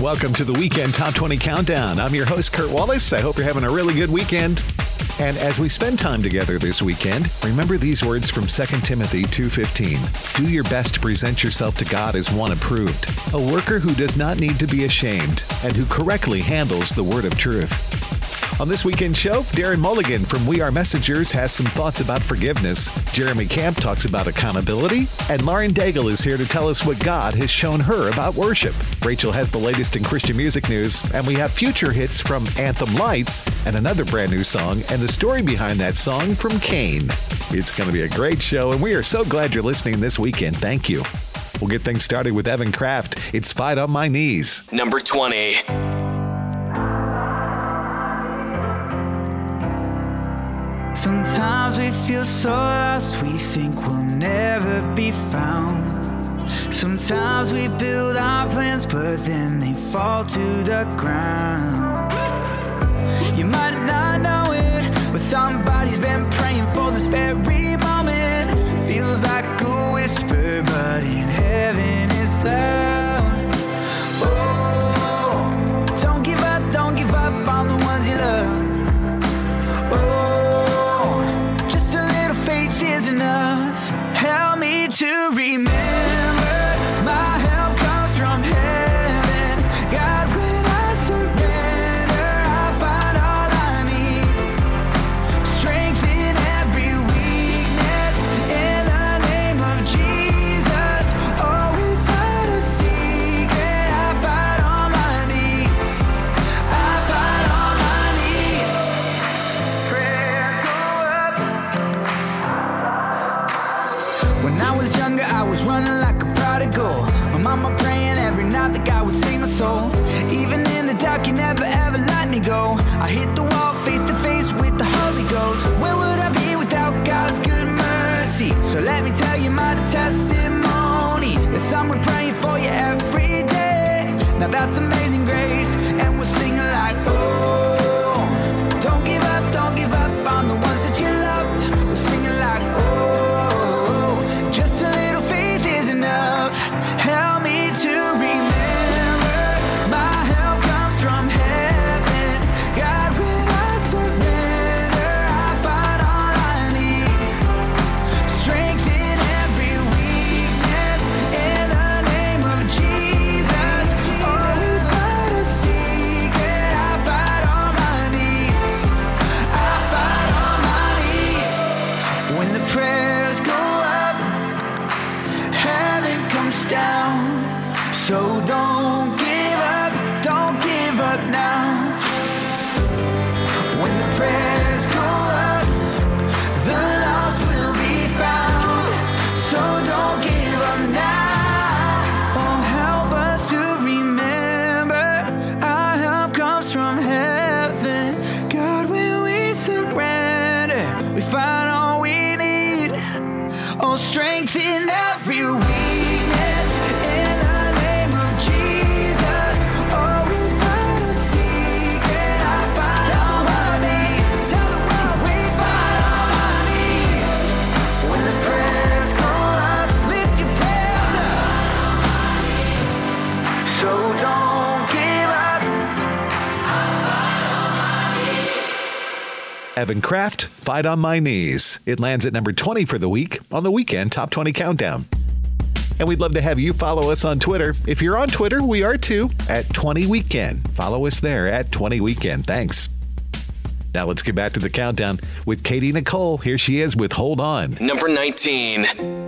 Welcome to the Weekend Top 20 Countdown. I'm your host, Kurt Wallace. I hope you're having a really good weekend. And as we spend time together this weekend, remember these words from 2 Timothy 2:15. Do your best to present yourself to God as one approved, a worker who does not need to be ashamed and who correctly handles the word of truth. On this weekend show, Darren Mulligan from We Are Messengers has some thoughts about forgiveness. Jeremy Camp talks about accountability, and Lauren Daigle is here to tell us what God has shown her about worship. Rachel has the latest in Christian music news, and we have future hits from Anthem Lights and another brand new song and the story behind that song from Cain. It's going to be a great show, and we are so glad you're listening this weekend. Thank you. We'll get things started with Evan Craft. It's Fight on My Knees. Number 20. Sometimes we feel so lost, we think we'll never be found. Sometimes we build our plans, but then they fall to the ground. You might not know it, but somebody's been praying for this very moment. Feels like a whisper, but in heaven it's loud. That's amazing Evan Craft, Fight on My Knees. It lands at number 20 for the week on the weekend Top 20 Countdown. And we'd love to have you follow us on Twitter. If you're on Twitter, we are too at 20 Weekend. Follow us there at 20 Weekend. Thanks. Now let's get back to the countdown with Katie Nicole. Here she is with Hold On. Number 19.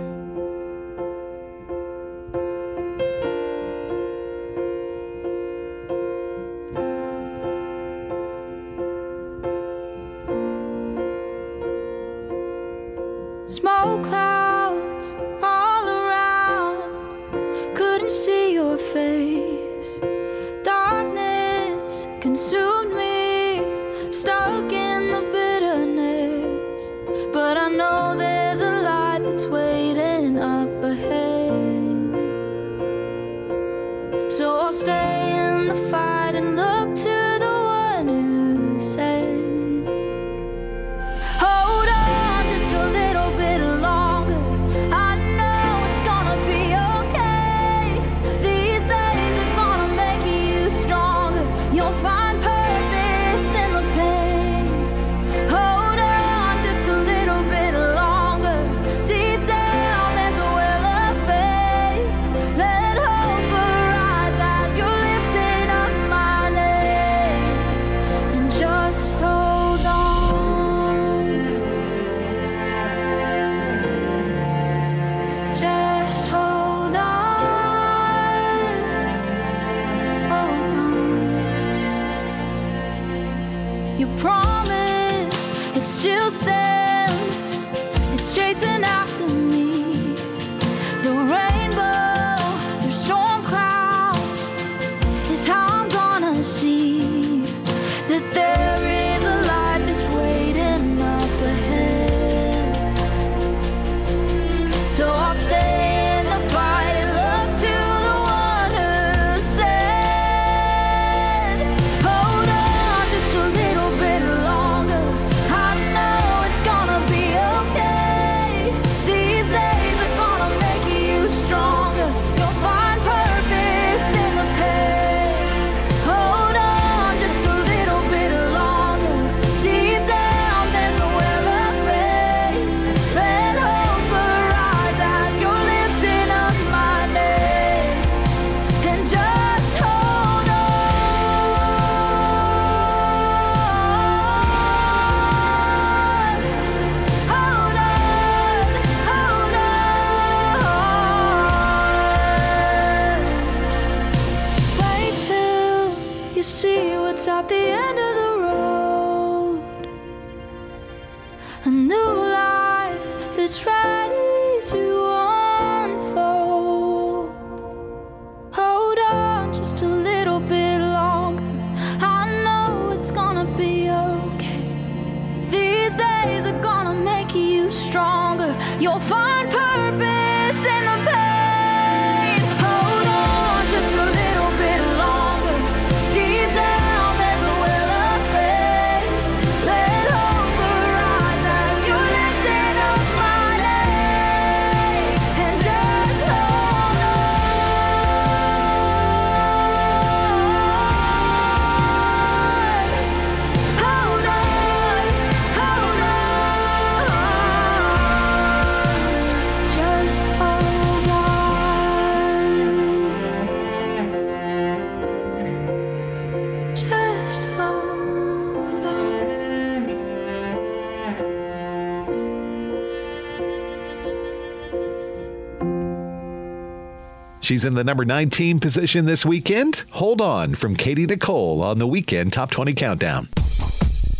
She's in the number 19 position this weekend. Hold on from Katie Nicole on the weekend Top 20 Countdown.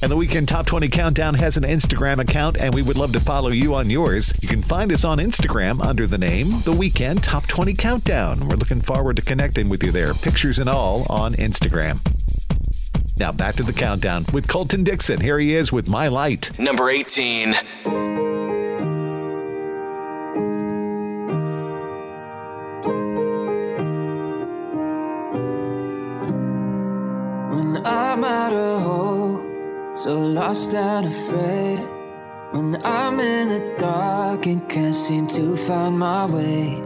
And the Weekend Top 20 Countdown has an Instagram account, and we would love to follow you on yours. You can find us on Instagram under the name The Weekend Top 20 Countdown. We're looking forward to connecting with you there, pictures and all on Instagram. Now back to the countdown with Colton Dixon. Here he is with My Light. Number 18. Lost and afraid. When I'm in the dark and can't seem to find my way.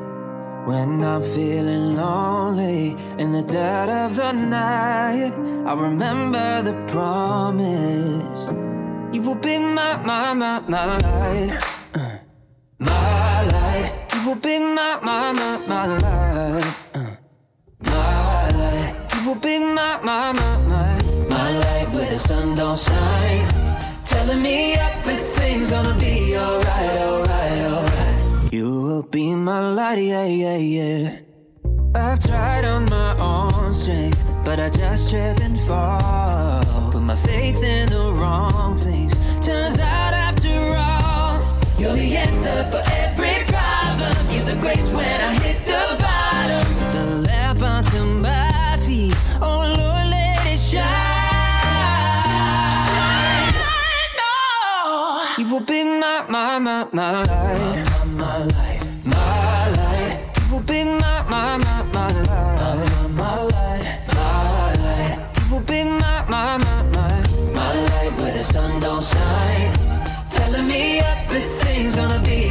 When I'm feeling lonely in the dead of the night, I remember the promise. You will be my, my, my, my light. Uh, my light. You will be my, my, my, my light. Uh, my light. You will be my, my, my, the sun don't shine. Telling me everything's gonna be alright, alright, alright. You will be my light, yeah, yeah, yeah. I've tried on my own strength, but I just trip and fall. Put my faith in the wrong things. Turns out after all, you're the answer for every problem. You're the grace when I hit the bottom. The lamp unto my feet. Oh Lord, let it shine. You will be my, my, my, my light. My, my my light. My light. You will be my, my, my, my light. My, my light. My light. You will be my, my, my, my, my light where the sun don't shine. Telling me everything's gonna be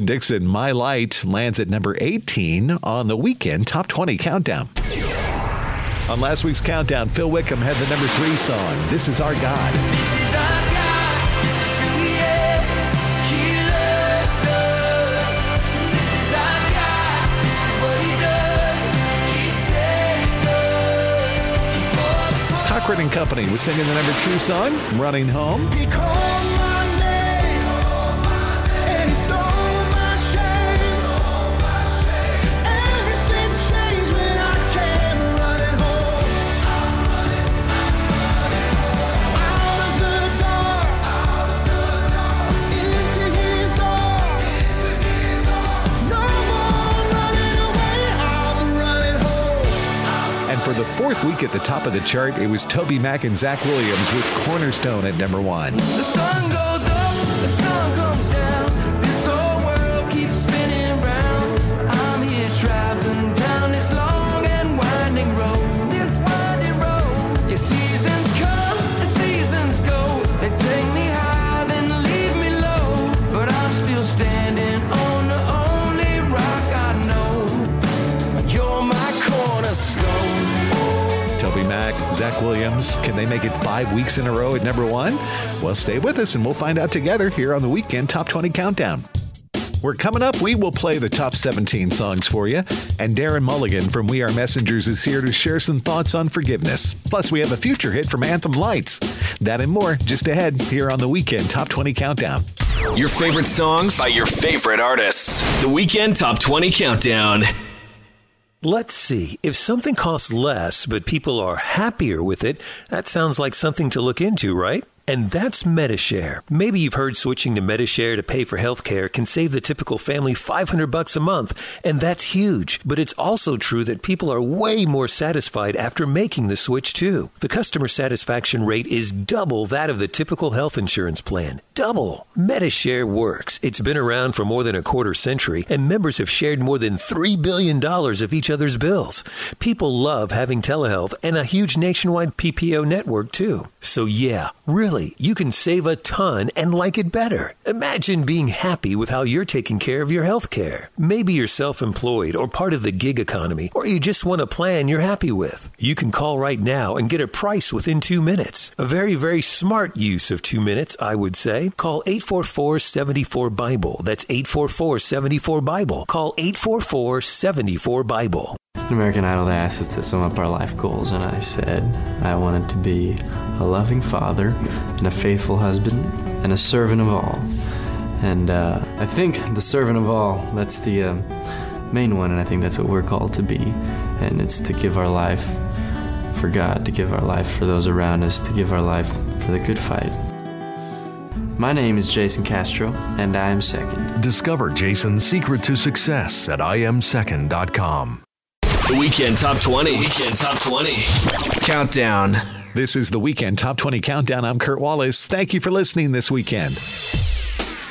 Dixon, My Light, lands at number 18 on the weekend Top 20 Countdown. On last week's countdown, Phil Wickham had the number three song, This Is Our God. This is our God, this is who He is. He loves us. This is our God, this is what He does. He saves us. He Cochren and Company was singing the number two song, Running Home. The fourth week at the top of the chart, it was Toby Mac and Zach Williams with Cornerstone at number one. Williams, can they make it five weeks in a row at number one? Well, stay with us and we'll find out together here on the weekend Top 20 Countdown. We're coming up. We will play the top 17 songs for you. And Darren Mulligan from We Are Messengers is here to share some thoughts on forgiveness. Plus, we have a future hit from Anthem Lights. That and more just ahead here on the weekend Top 20 Countdown. Your favorite songs by your favorite artists. The Weekend Top 20 Countdown. Let's see. If something costs less, but people are happier with it, that sounds like something to look into, right? And that's Medi-Share. Maybe you've heard switching to Medi-Share to pay for healthcare can save the typical family 500 bucks a month, and that's huge. But it's also true that people are way more satisfied after making the switch too. The customer satisfaction rate is double that of the typical health insurance plan. Double. Medi-Share works. It's been around for more than a quarter century, and members have shared more than $3 billion of each other's bills. People love having telehealth and a huge nationwide PPO network too. So yeah, really, you can save a ton and like it better. Imagine being happy with how you're taking care of your health care. Maybe you're self-employed or part of the gig economy, or you just want a plan you're happy with. You can call right now and get a price within two minutes. A very, very smart use of two minutes, I would say. Call 844-74-BIBLE. That's 844-74-BIBLE. Call 844-74-BIBLE. American Idol they asked us to sum up our life goals, and I said I wanted to be a loving father and a faithful husband and a servant of all. And uh, I think the servant of all, that's the uh, main one, and I think that's what we're called to be. And it's to give our life for God, to give our life for those around us, to give our life for the good fight. My name is Jason Castro, and I am second. Discover Jason's secret to success at iamsecond.com. The Weekend Top 20. Weekend Top 20. Countdown. This is the Weekend Top 20 Countdown. I'm Kurt Wallace. Thank you for listening this weekend.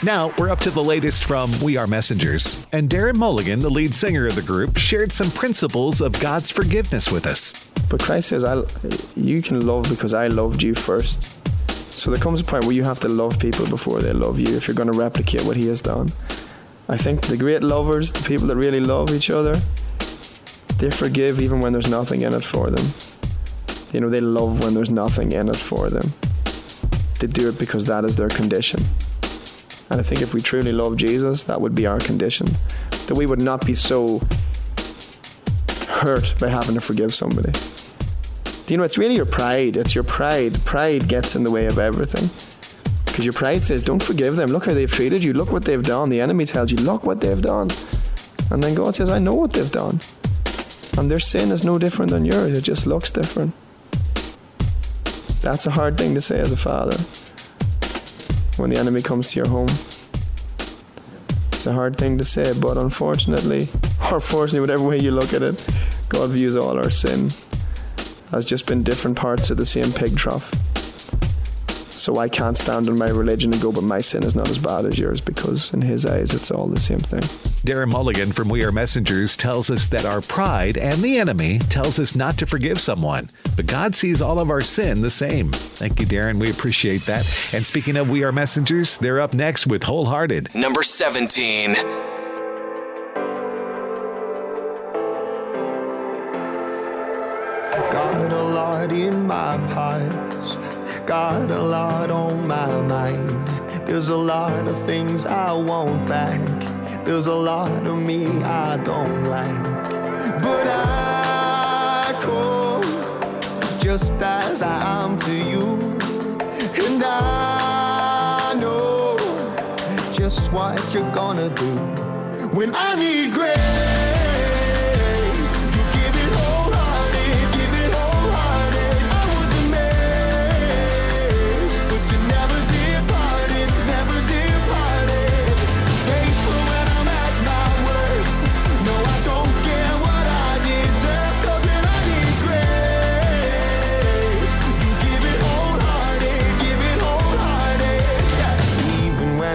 Now, we're up to the latest from We Are Messengers. And Darren Mulligan, the lead singer of the group, shared some principles of God's forgiveness with us. But Christ says, I, You can love because I loved you first. So there comes a point where you have to love people before they love you if you're going to replicate what He has done. I think the great lovers, the people that really love each other, They forgive even when there's nothing in it for them. You know, they love when there's nothing in it for them. They do it because that is their condition. And I think if we truly love Jesus, that would be our condition. That we would not be so hurt by having to forgive somebody. You know, it's really your pride. It's your pride. Pride gets in the way of everything. Because your pride says, don't forgive them. Look how they've treated you. Look what they've done. The enemy tells you, look what they've done. And then God says, I know what they've done. And their sin is no different than yours. It just looks different. That's a hard thing to say as a father when the enemy comes to your home. It's a hard thing to say, but unfortunately, or fortunately, whatever way you look at it, God views all our sin as just been different parts of the same pig trough. So I can't stand in my religion and go, but my sin is not as bad as yours because in his eyes it's all the same thing. Darren Mulligan from We Are Messengers tells us that our pride and the enemy tells us not to forgive someone, but God sees all of our sin the same. Thank you, Darren. We appreciate that. And speaking of We Are Messengers, they're up next with Wholehearted. Number 17. Got a lot in my past, got a lot on my mind. There's a lot of things I want back, there's a lot of me I don't like. But I come just as I am to you, and I know just what you're gonna do when I need grace.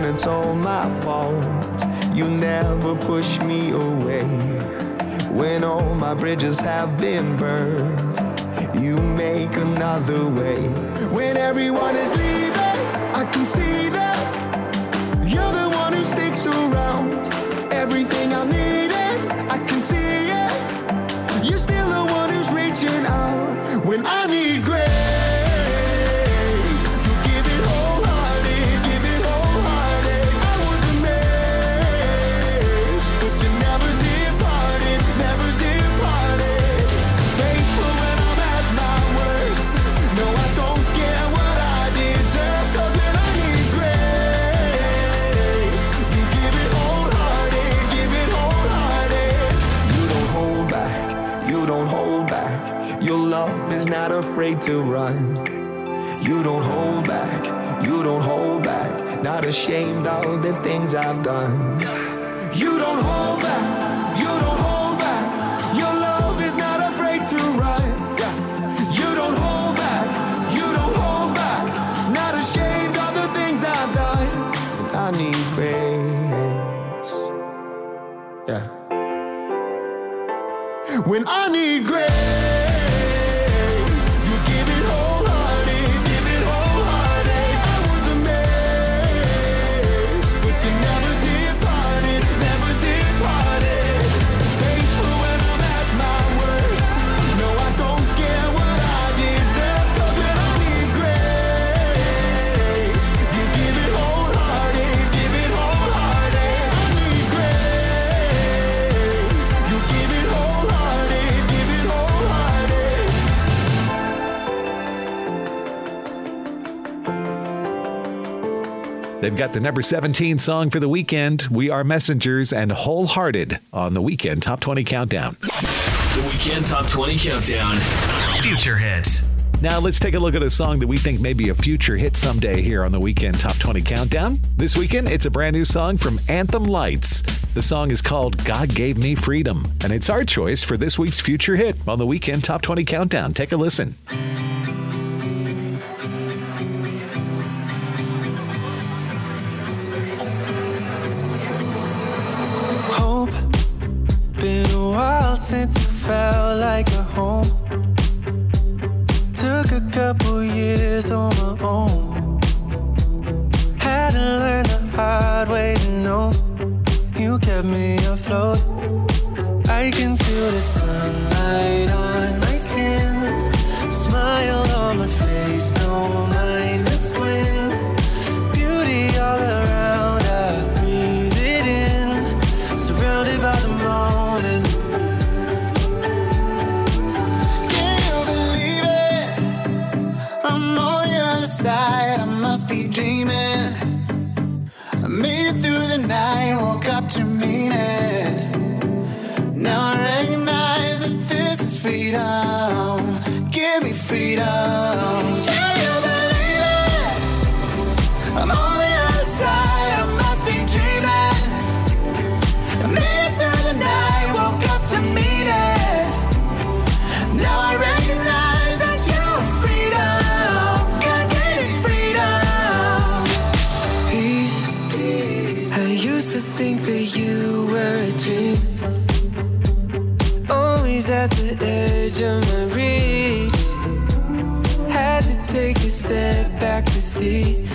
It's all my fault, you never push me away. When all my bridges have been burned, you make another way. When everyone is leaving, I can see that you're the one who sticks around. Everything I'm needing, I can see it. You're still the one who's reaching out when I need grace. Afraid to run. You don't hold back, you don't hold back. Not ashamed of the things I've done. You don't hold back, you don't hold back. Your love is not afraid to run. You don't hold back, you don't hold back. Not ashamed of the things I've done. And I need grace. Yeah. When I need grace, They've got the number 17 song for the weekend. We are Messengers and Wholehearted on the weekend Top 20 Countdown. The Weekend Top 20 Countdown. Future hits. Now let's take a look at a song that we think may be a future hit someday here on the Weekend Top 20 Countdown. This weekend, it's a brand new song from Anthem Lights. The song is called God Gave Me Freedom, and it's our choice for this week's future hit on the Weekend Top 20 Countdown. Take a listen. Since you felt like a home. Took a couple years on my own. Had to learn the hard way to know. You kept me afloat. I can feel the sunlight on my skin. Smile on my face, no mind the squint. Freedom. You believe it? I'm on the other side, I must be dreaming. Made it through the night, woke up to meet it. Now I recognize that you're freedom. God gave me freedom. Peace. I used to think that you were a dream. Always at the edge of my step back to see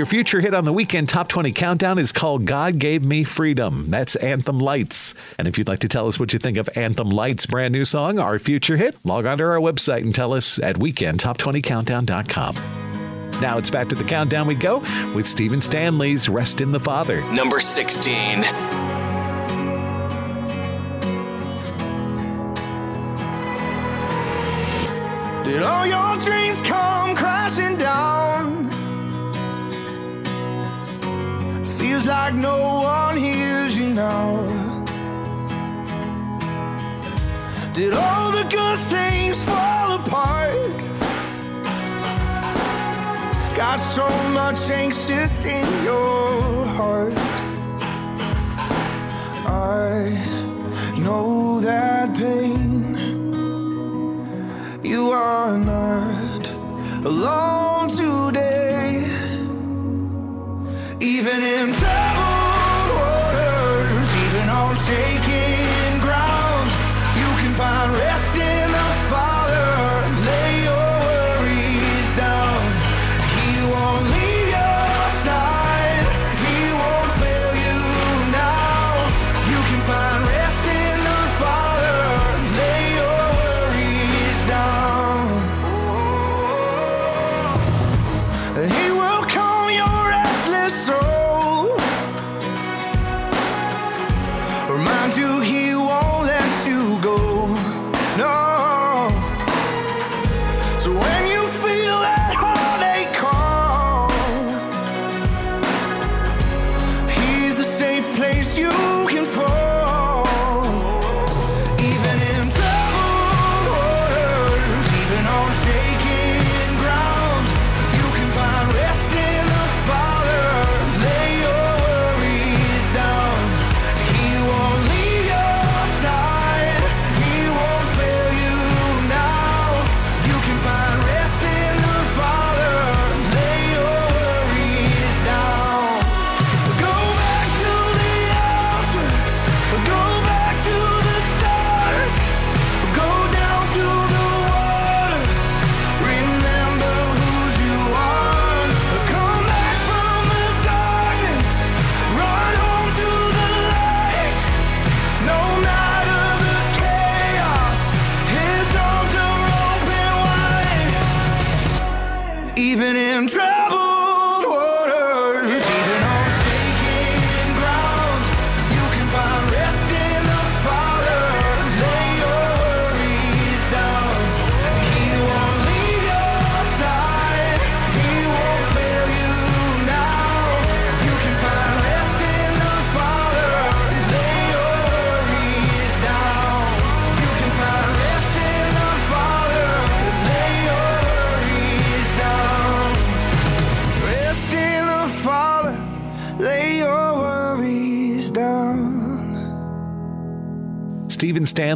Your future hit on the weekend top 20 countdown is called God Gave Me Freedom. That's Anthem Lights. And if you'd like to tell us what you think of Anthem Lights' brand new song, our future hit, log on to our website and tell us at weekendtop20countdown.com. Now it's back to the countdown we go with Stephen Stanley's Rest in the Father. Number 16. Did all your dreams come crashing down? Feels like no one hears you now. Did all the good things fall apart? Got so much anxious in your heart. I know that pain. You are not alone Even in troubled waters, even on shaking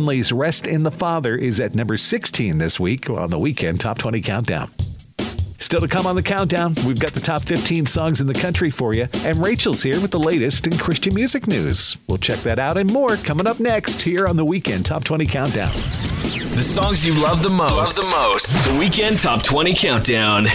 Stephen Stanley's Rest in the Father is at number 16 this week on the weekend Top 20 Countdown. Still to come on the countdown, we've got the top 15 songs in the country for you, and Rachel's here with the latest in Christian music news. We'll check that out and more coming up next here on the Weekend Top 20 Countdown. The songs you love the most. Love the most. The Weekend Top 20 Countdown.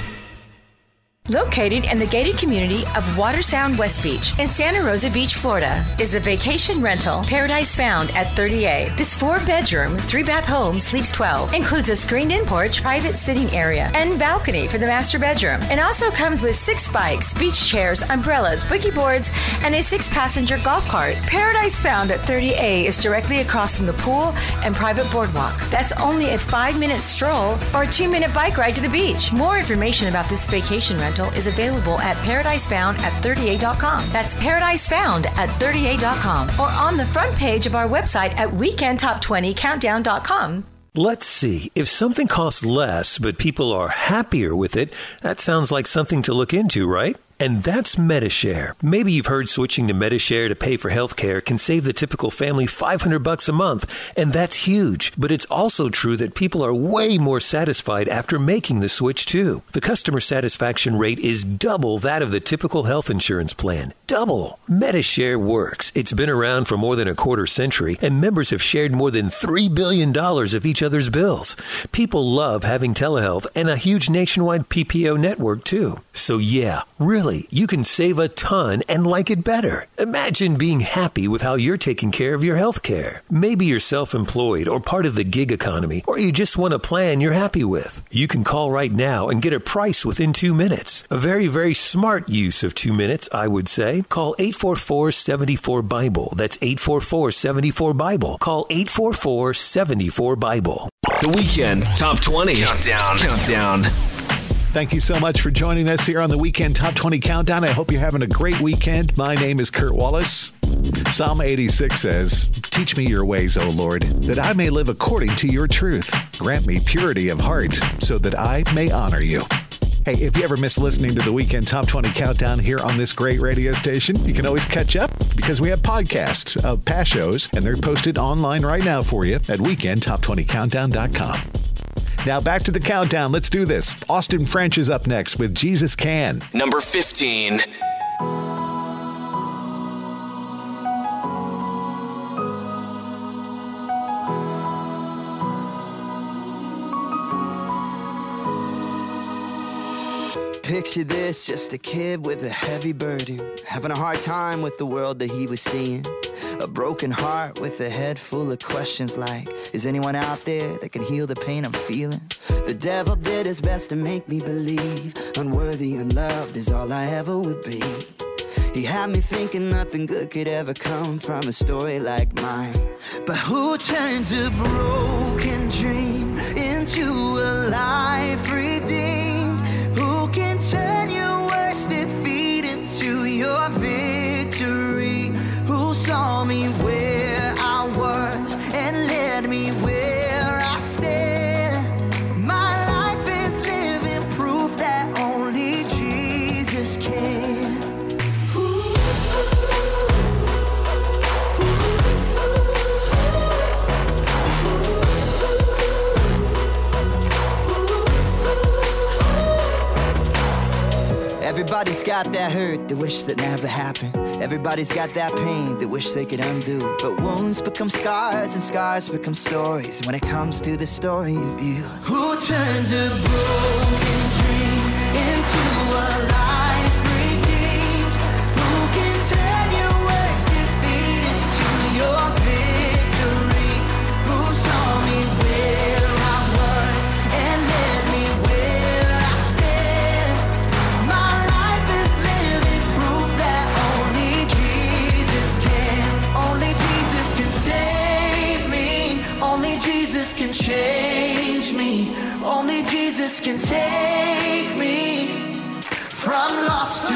Located in the gated community of Watersound West Beach in Santa Rosa Beach, Florida, is the vacation rental Paradise Found at 30A. This four bedroom, three bath home sleeps 12, includes a screened in porch, private sitting area, and balcony for the master bedroom, and also comes with six bikes, beach chairs, umbrellas, boogie boards, and a six passenger golf cart. Paradise Found at 30A is directly across from the pool and private boardwalk. That's only a five minute stroll or two minute bike ride to the beach. More information about this vacation rental is available at paradisefound at 30a.com. That's paradisefound at 30a.com or on the front page of our website at weekendtop20countdown.com. Let's see. If something costs less, but people are happier with it, that sounds like something to look into, right? And that's Medi-Share. Maybe you've heard switching to Medi-Share to pay for healthcare can save the typical family 500 bucks a month, and that's huge. But it's also true that people are way more satisfied after making the switch too. The customer satisfaction rate is double that of the typical health insurance plan. Double. Medi-Share works. It's been around for more than a quarter century, and members have shared more than $3 billion of each other's bills. People love having telehealth and a huge nationwide PPO network too. So yeah, really you can save a ton and like it better. Imagine being happy with how you're taking care of your health care. Maybe you're self employed or part of the gig economy, or you just want a plan you're happy with. You can call right now and get a price within two minutes. A very, very smart use of two minutes, I would say. Call 844 74 Bible. That's 844 74 Bible. Call 844 74 Bible. The Weekend Top 20 Countdown. Countdown. Thank you so much for joining us here on the Weekend Top 20 Countdown. I hope you're having a great weekend. My name is Kurt Wallace. Psalm 86 says, Teach me your ways, O Lord, that I may live according to your truth. Grant me purity of heart, so that I may honor you. Hey, if you ever miss listening to the Weekend Top 20 Countdown here on this great radio station, you can always catch up because we have podcasts of past shows, and they're posted online right now for you at weekendtop20countdown.com. Now back to the countdown. Let's do this. Austin French is up next with Jesus Can. Number 15. Picture this, just a kid with a heavy burden, having a hard time with the world that he was seeing. A broken heart with a head full of questions like, is anyone out there that can heal the pain I'm feeling? The devil did his best to make me believe unworthy, unloved is all I ever would be. He had me thinking nothing good could ever come from a story like mine. But who turns a broken dream into a life redeemed? Victory? Who saw me Everybody's got that hurt they wish that never happened. Everybody's got that pain they wish they could undo. But wounds become scars and scars become stories. When it comes to the story of you, who turns a broken dream into a life Can take me from lost to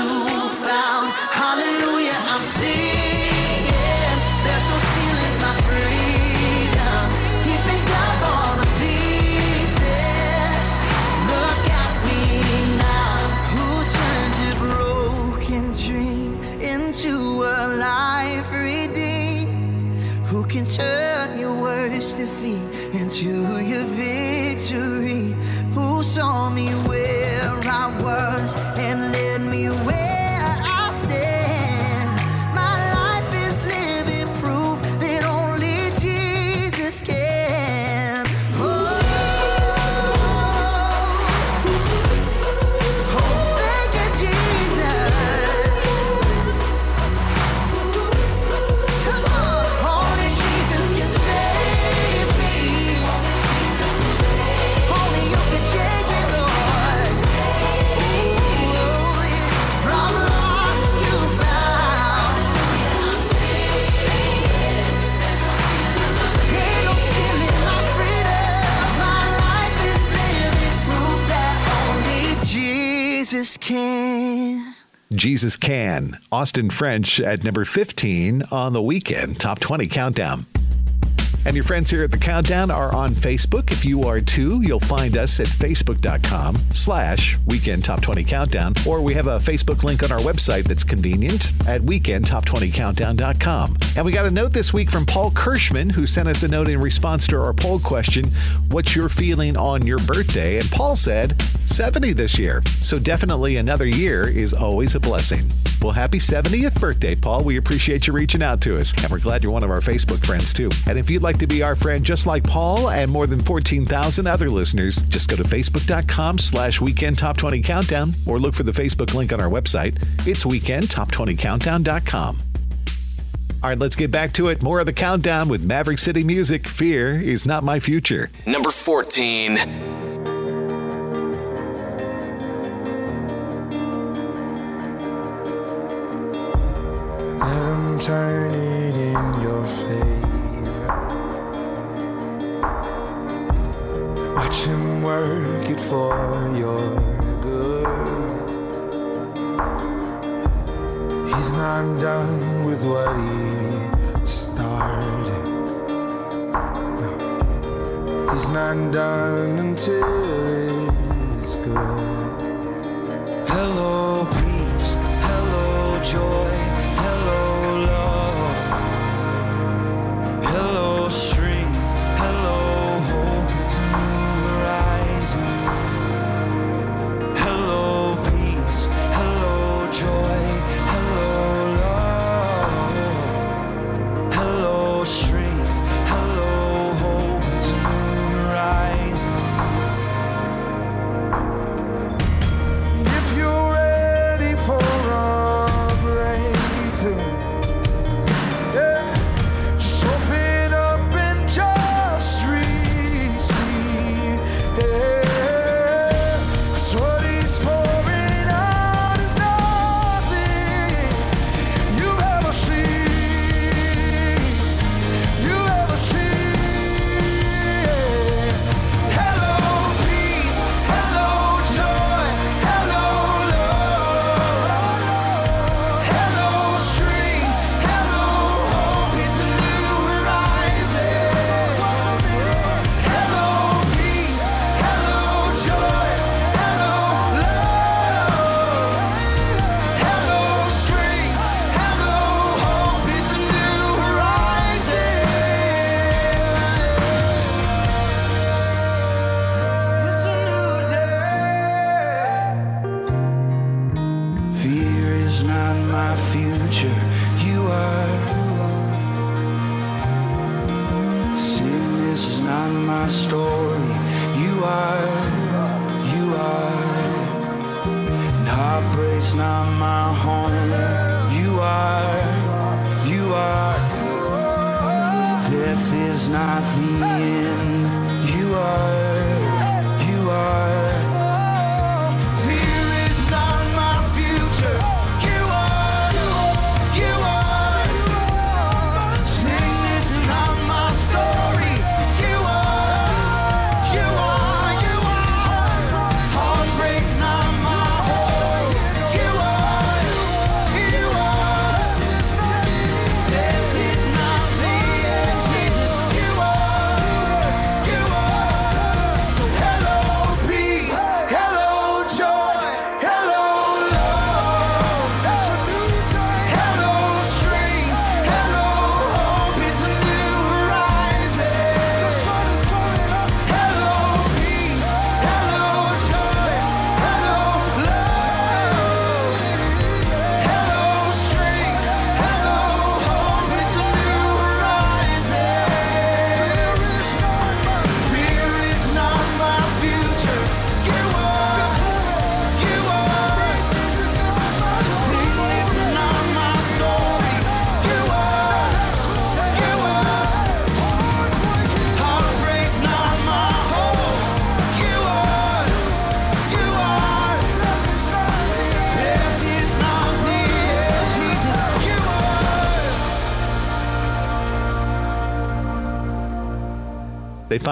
found. Hallelujah, I'm singing. Jesus Can. Austin French at number 15 on the weekend Top 20 Countdown. And your friends here at the Countdown are on Facebook. If you are too, you'll find us at facebook.com slash weekend top 20 countdown. Or we have a Facebook link on our website that's convenient at weekendtop20countdown.com. And we got a note this week from Paul Kirschman, who sent us a note in response to our poll question, what's your feeling on your birthday? And Paul said, 70 this year. So definitely another year is always a blessing. Well, happy 70th birthday, Paul. We appreciate you reaching out to us. And we're glad you're one of our Facebook friends, too. And if you'd like to be our friend just like Paul and more than 14,000 other listeners, just go to facebook.com slash weekend top 20 countdown or look for the Facebook link on our website. It's weekendtop20countdown.com. All right, let's get back to it. More of the countdown with Maverick City Music. Fear is not my future. Number 14. Let him turn it in your favor. Watch him work it for your good. He's not done with what he started. No, he's not done until it's good. Hello, peace. Hello, joy.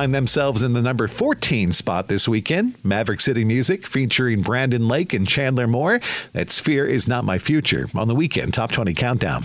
Find themselves in the number 14 spot this weekend. Maverick City Music featuring Brandon Lake and Chandler Moore. That's Fear is Not My Future on the weekend Top 20 Countdown.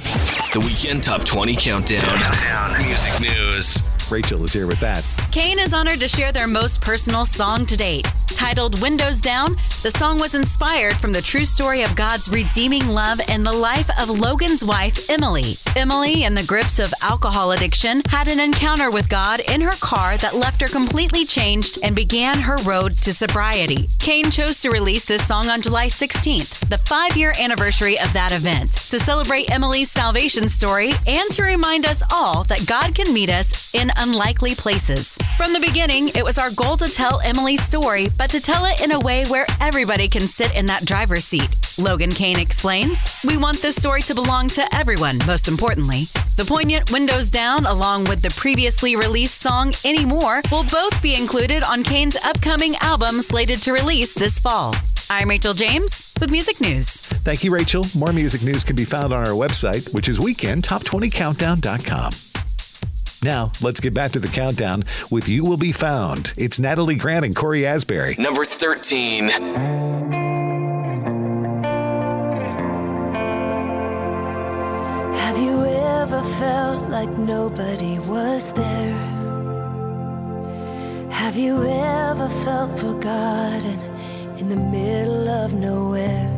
The Weekend Top 20 Countdown. Music news. Rachel is here with that. Cain is honored to share their most personal song to date. Titled Windows Down, the song was inspired from the true story of God's redeeming love and the life of Logan's wife, Emily. Emily, in the grips of alcohol addiction, had an encounter with God in her car that left her completely changed and began her road to sobriety. Cain chose to release this song on July 16th, the five year anniversary of that event, to celebrate Emily's salvation story and to remind us all that God can meet us in unlikely places. From the beginning, it was our goal to tell Emily's story, but to tell it in a way where everybody can sit in that driver's seat. Logan Cain explains We want this story to belong to everyone, most importantly. The poignant Windows Down, along with the previously released song Anymore, will both be included on Cain's upcoming album slated to release this fall. I'm Rachel James with Music News. Thank you, Rachel. More music news can be found on our website, which is weekendtop20countdown.com. Now, let's get back to the countdown with You Will Be Found. It's Natalie Grant and Cory Asbury. Number 13. You ever felt like nobody was there? Have you ever felt forgotten in the middle of nowhere?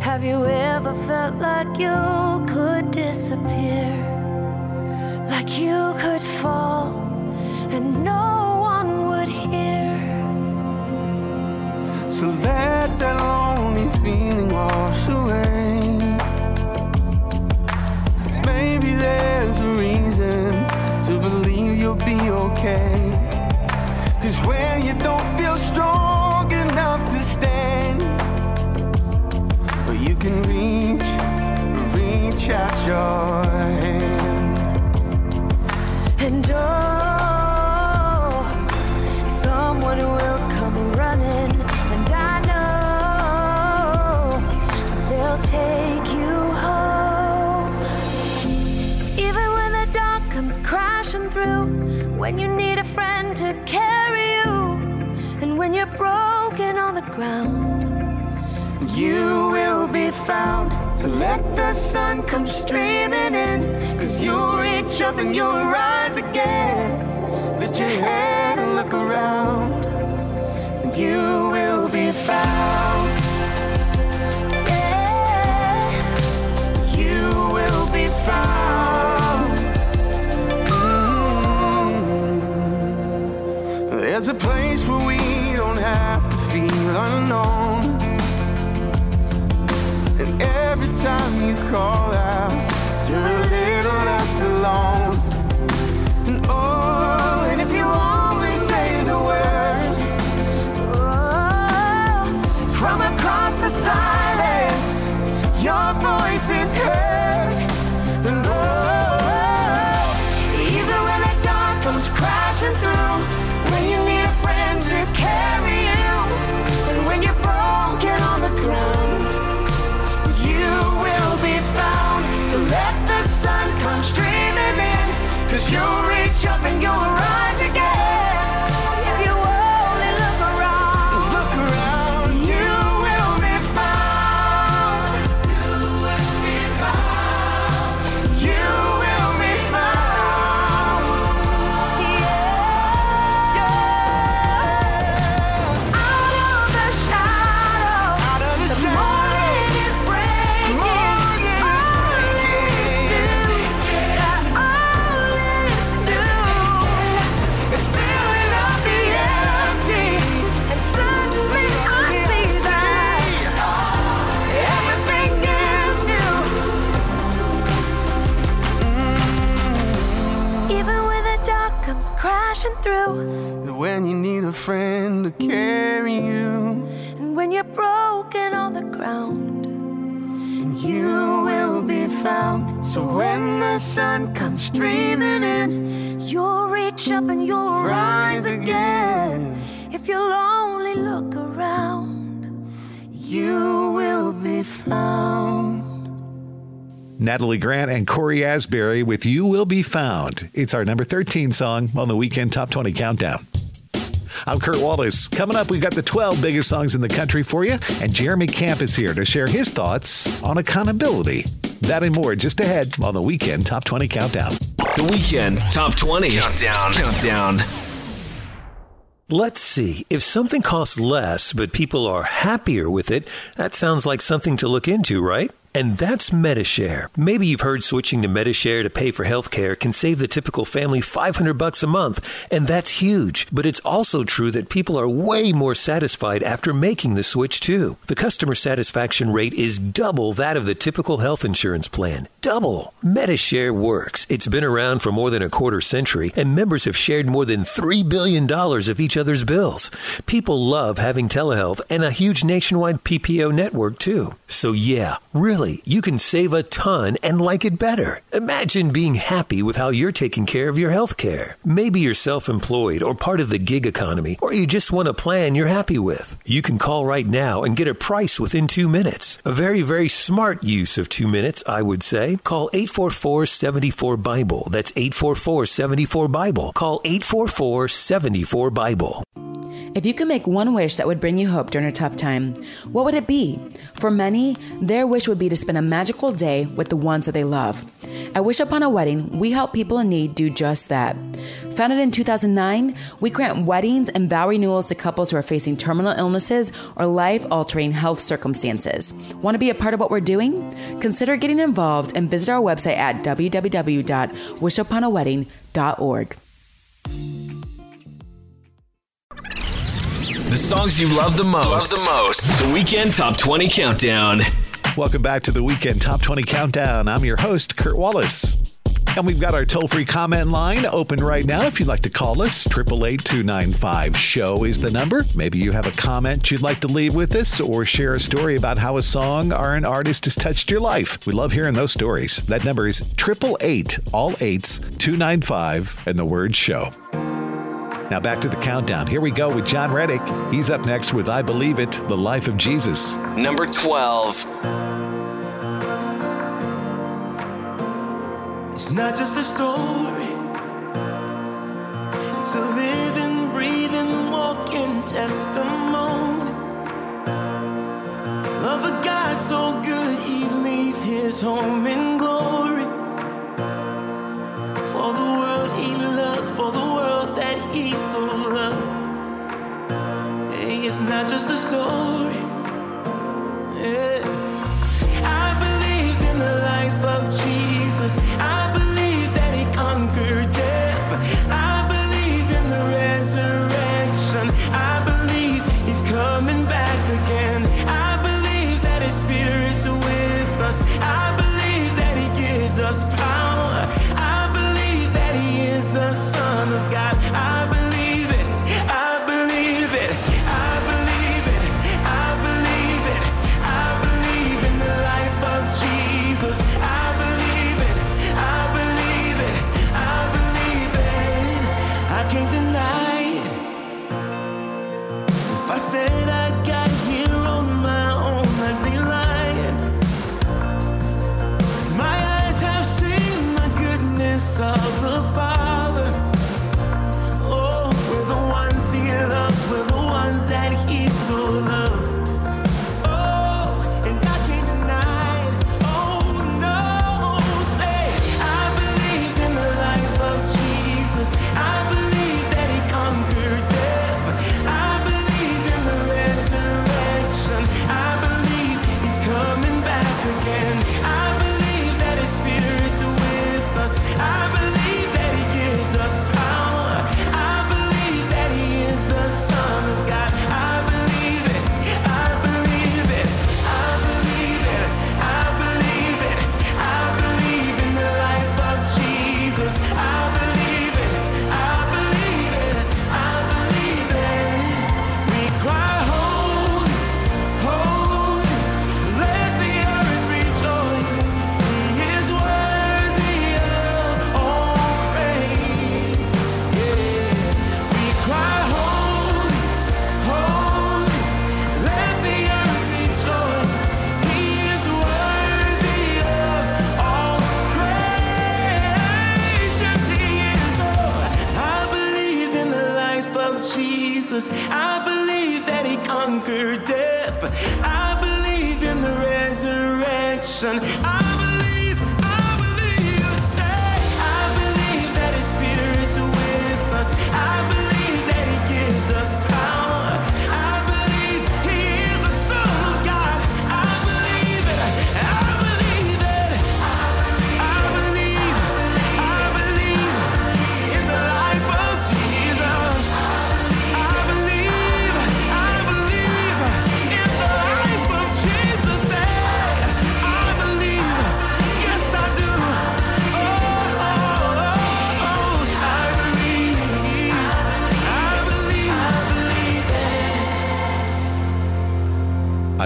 Have you ever felt like you could disappear? Like you could fall and no one would hear? So let that lonely feeling wash away. There's a reason to believe you'll be okay. Cause when you don't feel strong enough to stand, but you can reach, reach out your hand. And oh, carry you, and when you're broken on the ground, You will be found to let the sun come streaming in. Cause you'll reach up and you'll rise again. Lift your head and look around. And you will be found. Yeah. You will be found. There's a place where we don't have to feel unknown. And every time you call out, you're a little less alone. And oh, and if you only say the word, oh, from across the silence, your voice is heard. And oh, even when the dark comes crashing through, Cause the sun comes streaming in, you'll reach up and you'll rise again. If you'll only look around, You will be found. Natalie Grant and Cory Asbury with You Will Be Found. It's our number 13 song on the weekend Top 20 Countdown. I'm Kurt Wallace. Coming up, we've got the 12 biggest songs in the country for you, and Jeremy Camp is here to share his thoughts on accountability. That and more just ahead on the weekend Top 20 Countdown. The weekend Top 20 Countdown. Countdown. Let's see. If something costs less, but people are happier with it, that sounds like something to look into, right? And that's Medi-Share. Maybe you've heard switching to Medi-Share to pay for healthcare can save the typical family 500 bucks a month, and that's huge. But it's also true that people are way more satisfied after making the switch too. The customer satisfaction rate is double that of the typical health insurance plan. Double. Medi-Share works. It's been around for more than a quarter century, and members have shared more than $3 billion of each other's bills. People love having telehealth and a huge nationwide PPO network too. So yeah, really you can save a ton and like it better. Imagine being happy with how you're taking care of your health care. Maybe you're self employed or part of the gig economy, or you just want a plan you're happy with. You can call right now and get a price within two minutes. A very, very smart use of two minutes, I would say. Call 844 74 Bible. That's 844 74 Bible. Call 844 74 Bible. If you could make one wish that would bring you hope during a tough time, what would it be? For many, their wish would be to spend a magical day with the ones that they love. At Wish Upon a Wedding, we help people in need do just that. Founded in 2009, we grant weddings and vow renewals to couples who are facing terminal illnesses or life altering health circumstances. Want to be a part of what we're doing? Consider getting involved and visit our website at www.wishuponawedding.org. The songs you love the most. Love the most. The weekend Top 20 Countdown. Welcome back to the weekend Top 20 Countdown. I'm your host, Kurt Wallace. And we've got our toll free comment line open right now. If you'd like to call us, 888 295 SHOW is the number. Maybe you have a comment you'd like to leave with us or share a story about how a song or an artist has touched your life. We love hearing those stories. That number is 888 all eights 295 and the word SHOW. Now back to the countdown. Here we go with John Reddick. He's up next with I Believe It, The Life of Jesus. Number 12. It's not just a story, it's a living, breathing, walking testimony of a God so good he leave his home in glory for the world he loved, for the world that he so loved. Hey, it's not just a story. Yeah. I believe in the life of Jesus. I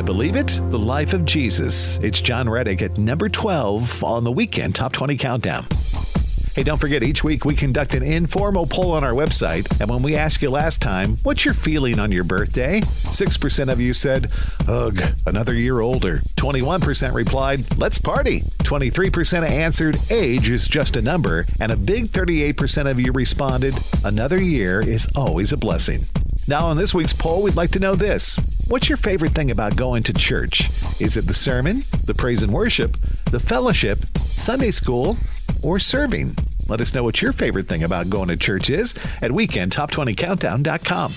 believe it. The life of Jesus. It's John Reddick at number 12 on the weekend Top 20 Countdown. Hey, don't forget, each week we conduct an informal poll on our website. And when we asked you last time, what's your feeling on your birthday? 6% of you said, ugh, another year older. 21% replied, let's party. 23% answered, age is just a number. And a big 38% of you responded, another year is always a blessing. Now, on this week's poll, we'd like to know this What's your favorite thing about going to church? Is it the sermon, the praise and worship, the fellowship, Sunday school, or serving? Let us know what your favorite thing about going to church is at weekendtop20countdown.com.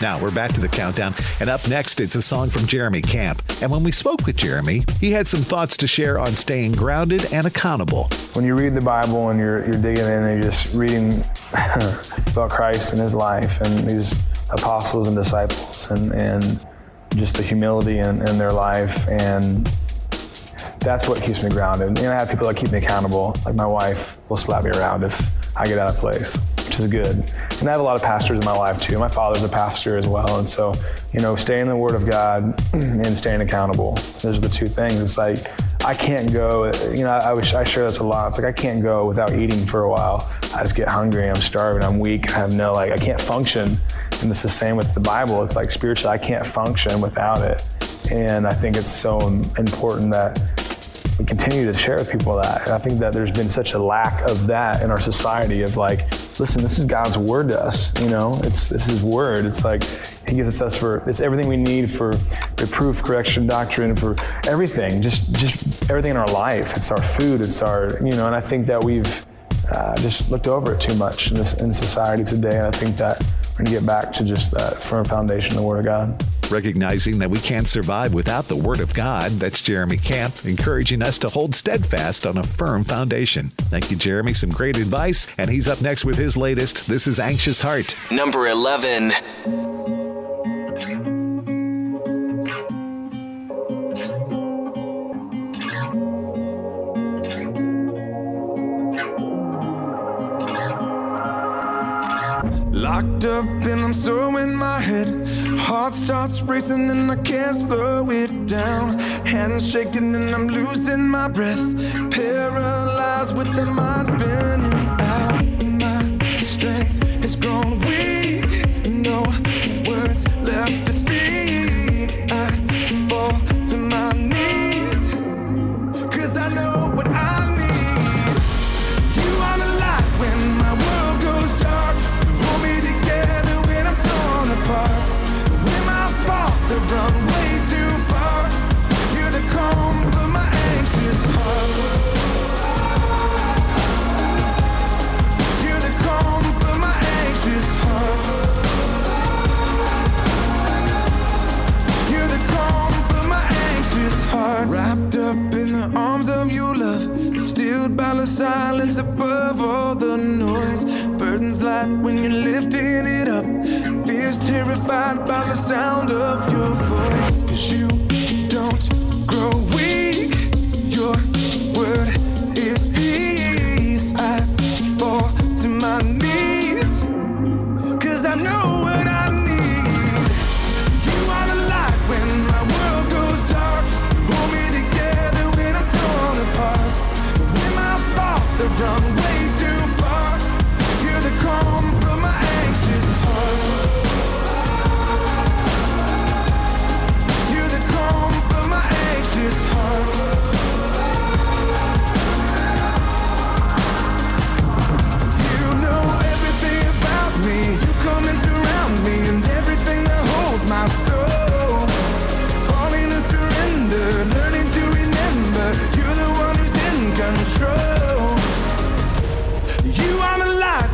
Now we're back to the countdown, and up next it's a song from Jeremy Camp. And when we spoke with Jeremy, he had some thoughts to share on staying grounded and accountable. When you read the Bible and you're, you're digging in and you're just reading about Christ and his life and these apostles and disciples and, and just the humility in, in their life and that's what keeps me grounded. Know, I have people that keep me accountable. Like my wife will slap me around if I get out of place, which is good. And I have a lot of pastors in my life too. My father's a pastor as well. And so, you know, staying in the Word of God and staying accountable, those are the two things. It's like, I can't go, you know, I, I share this a lot. It's like I can't go without eating for a while. I just get hungry, I'm starving, I'm weak, I have no, like, I can't function. And it's the same with the Bible. It's like spiritually, I can't function without it. And I think it's so important that we continue to share with people that. And I think that there's been such a lack of that in our society of like, listen, this is God's word to us, you know, it's this is word. It's like He gives us for it's everything we need for reproof, correction, doctrine, for everything, just just everything in our life. It's our food, it's our you know, and I think that we've uh, just looked over it too much in this in society today. And I think that we're gonna get back to just that firm foundation, the Word of God. Recognizing that we can't survive without the Word of God, that's Jeremy Camp, encouraging us to hold steadfast on a firm foundation. Thank you, Jeremy. Some great advice. And he's up next with his latest. This is Anxious Heart. Number 11. Locked up and I'm so in my head. Heart starts racing and I can't slow it down. Hands shaking and I'm losing my breath. Paralyzed with the mind spinning out. My strength has grown weak. No words left to anxious heart. Wrapped up in the arms of your love, stilled by the silence above all the noise. Burdens light when you're lifting it up. Fears terrified by the sound of your voice. Cause you don't grow weak. Your word thoughts have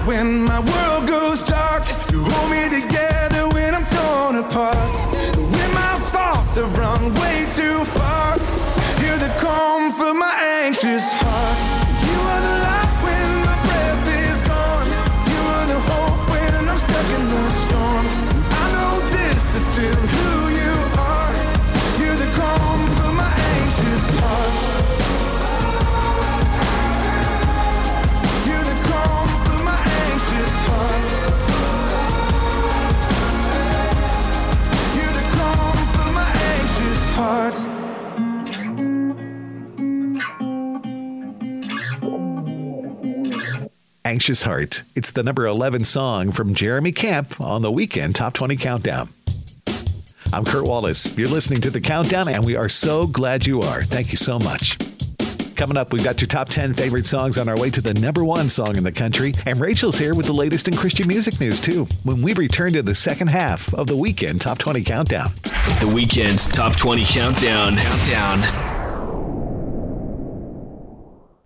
When my world Anxious Heart. It's the number 11 song from Jeremy Camp on the weekend Top 20 Countdown. I'm Kurt Wallace. You're listening to the Countdown, and we are so glad you are. Thank you so much. Coming up, we've got your top 10 favorite songs on our way to the number one song in the country. And Rachel's here with the latest in Christian music news, too, when we return to the second half of the weekend Top 20 Countdown. The weekend Top 20 Countdown. Countdown.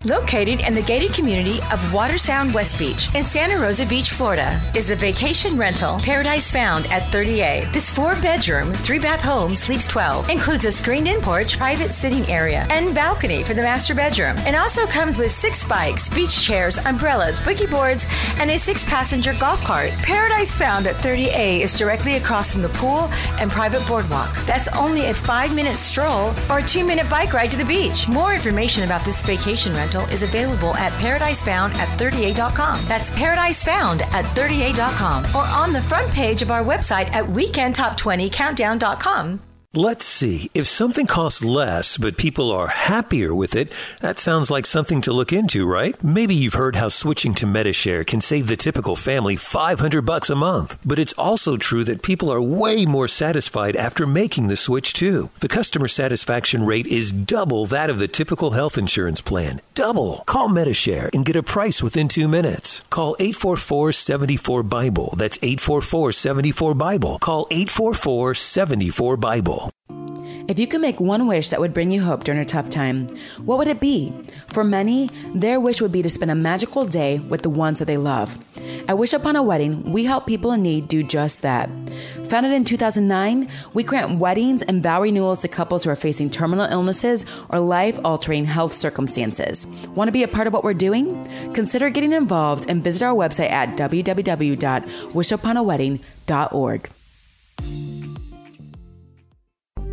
Located in the gated community of Watersound West Beach in Santa Rosa Beach, Florida, is the vacation rental Paradise Found at 30A. This four bedroom, three bath home sleeps 12, includes a screened in porch, private sitting area, and balcony for the master bedroom, and also comes with six bikes, beach chairs, umbrellas, boogie boards, and a six passenger golf cart. Paradise Found at 30A is directly across from the pool and private boardwalk. That's only a five minute stroll or a two minute bike ride to the beach. More information about this vacation rental is available at paradisefound at 30a.com. That's paradisefound at 30a.com or on the front page of our website at weekendtop20countdown.com. Let's see. If something costs less, but people are happier with it, that sounds like something to look into, right? Maybe you've heard how switching to Medi-Share can save the typical family 500 bucks a month. But it's also true that people are way more satisfied after making the switch too. The customer satisfaction rate is double that of the typical health insurance plan. Double. Call Medi-Share and get a price within 2 minutes. Call 844-74 Bible. That's 844-74 Bible. Call 844-74 Bible. If you could make one wish that would bring you hope during a tough time, what would it be? For many, their wish would be to spend a magical day with the ones that they love. At Wish Upon a Wedding, we help people in need do just that. Founded in 2009, we grant weddings and vow renewals to couples who are facing terminal illnesses or life altering health circumstances. Want to be a part of what we're doing? Consider getting involved and visit our website at www.wishuponawedding.org.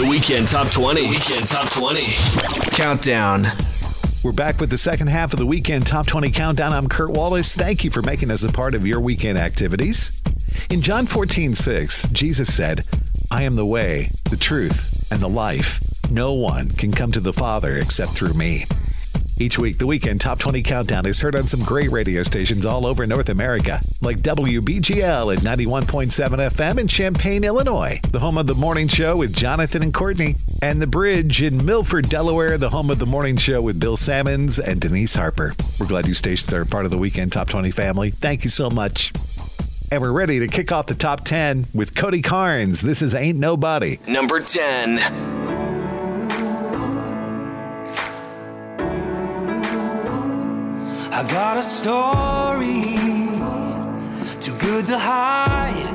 The weekend Top 20. Weekend Top 20. Countdown. We're back with the second half of the weekend Top 20 Countdown. I'm Kurt Wallace. Thank you for making us a part of your weekend activities. In John 14, 6, Jesus said, I am the way, the truth, and the life. No one can come to the Father except through me. Each week, the Weekend Top 20 Countdown is heard on some great radio stations all over North America, like WBGL at 91.7 FM in Champaign, Illinois, the home of the morning show with Jonathan and Courtney, and The Bridge in Milford, Delaware, the home of the morning show with Bill Sammons and Denise Harper. We're glad you stations are part of the Weekend Top 20 family. Thank you so much. And we're ready to kick off the top 10 with Cody Carnes. This is Ain't Nobody. Number 10. I got a story too good to hide.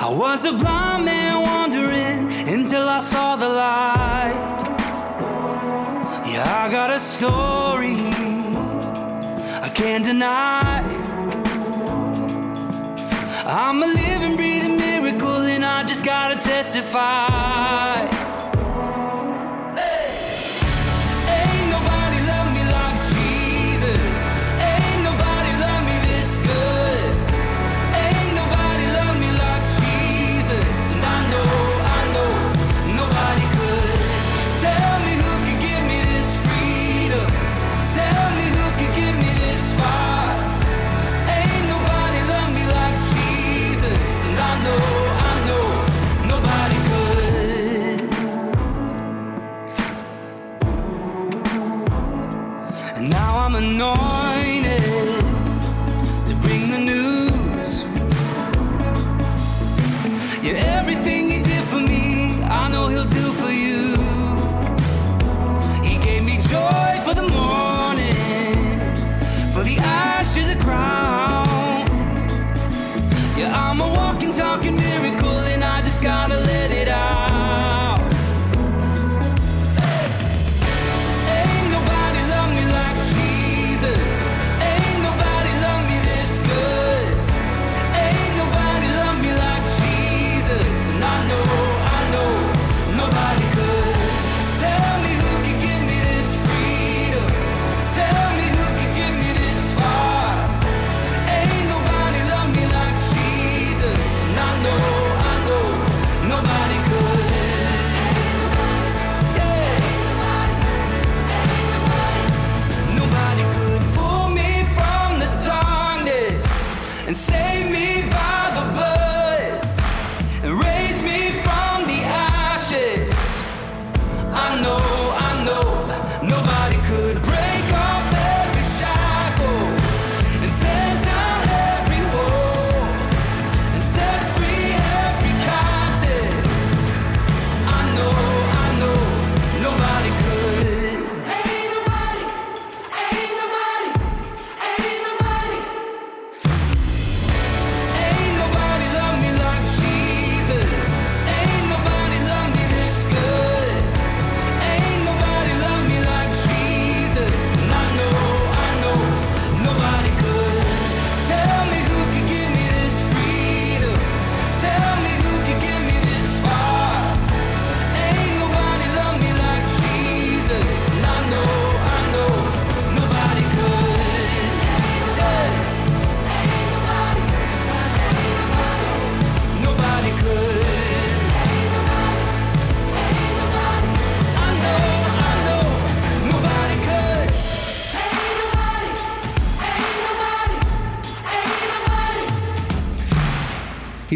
I was a blind man wandering until I saw the light. Yeah, I got a story I can't deny. I'm a living, breathing miracle, and I just gotta testify. The ashes a crown. Yeah, I'm a walking, talking miracle, and I just gotta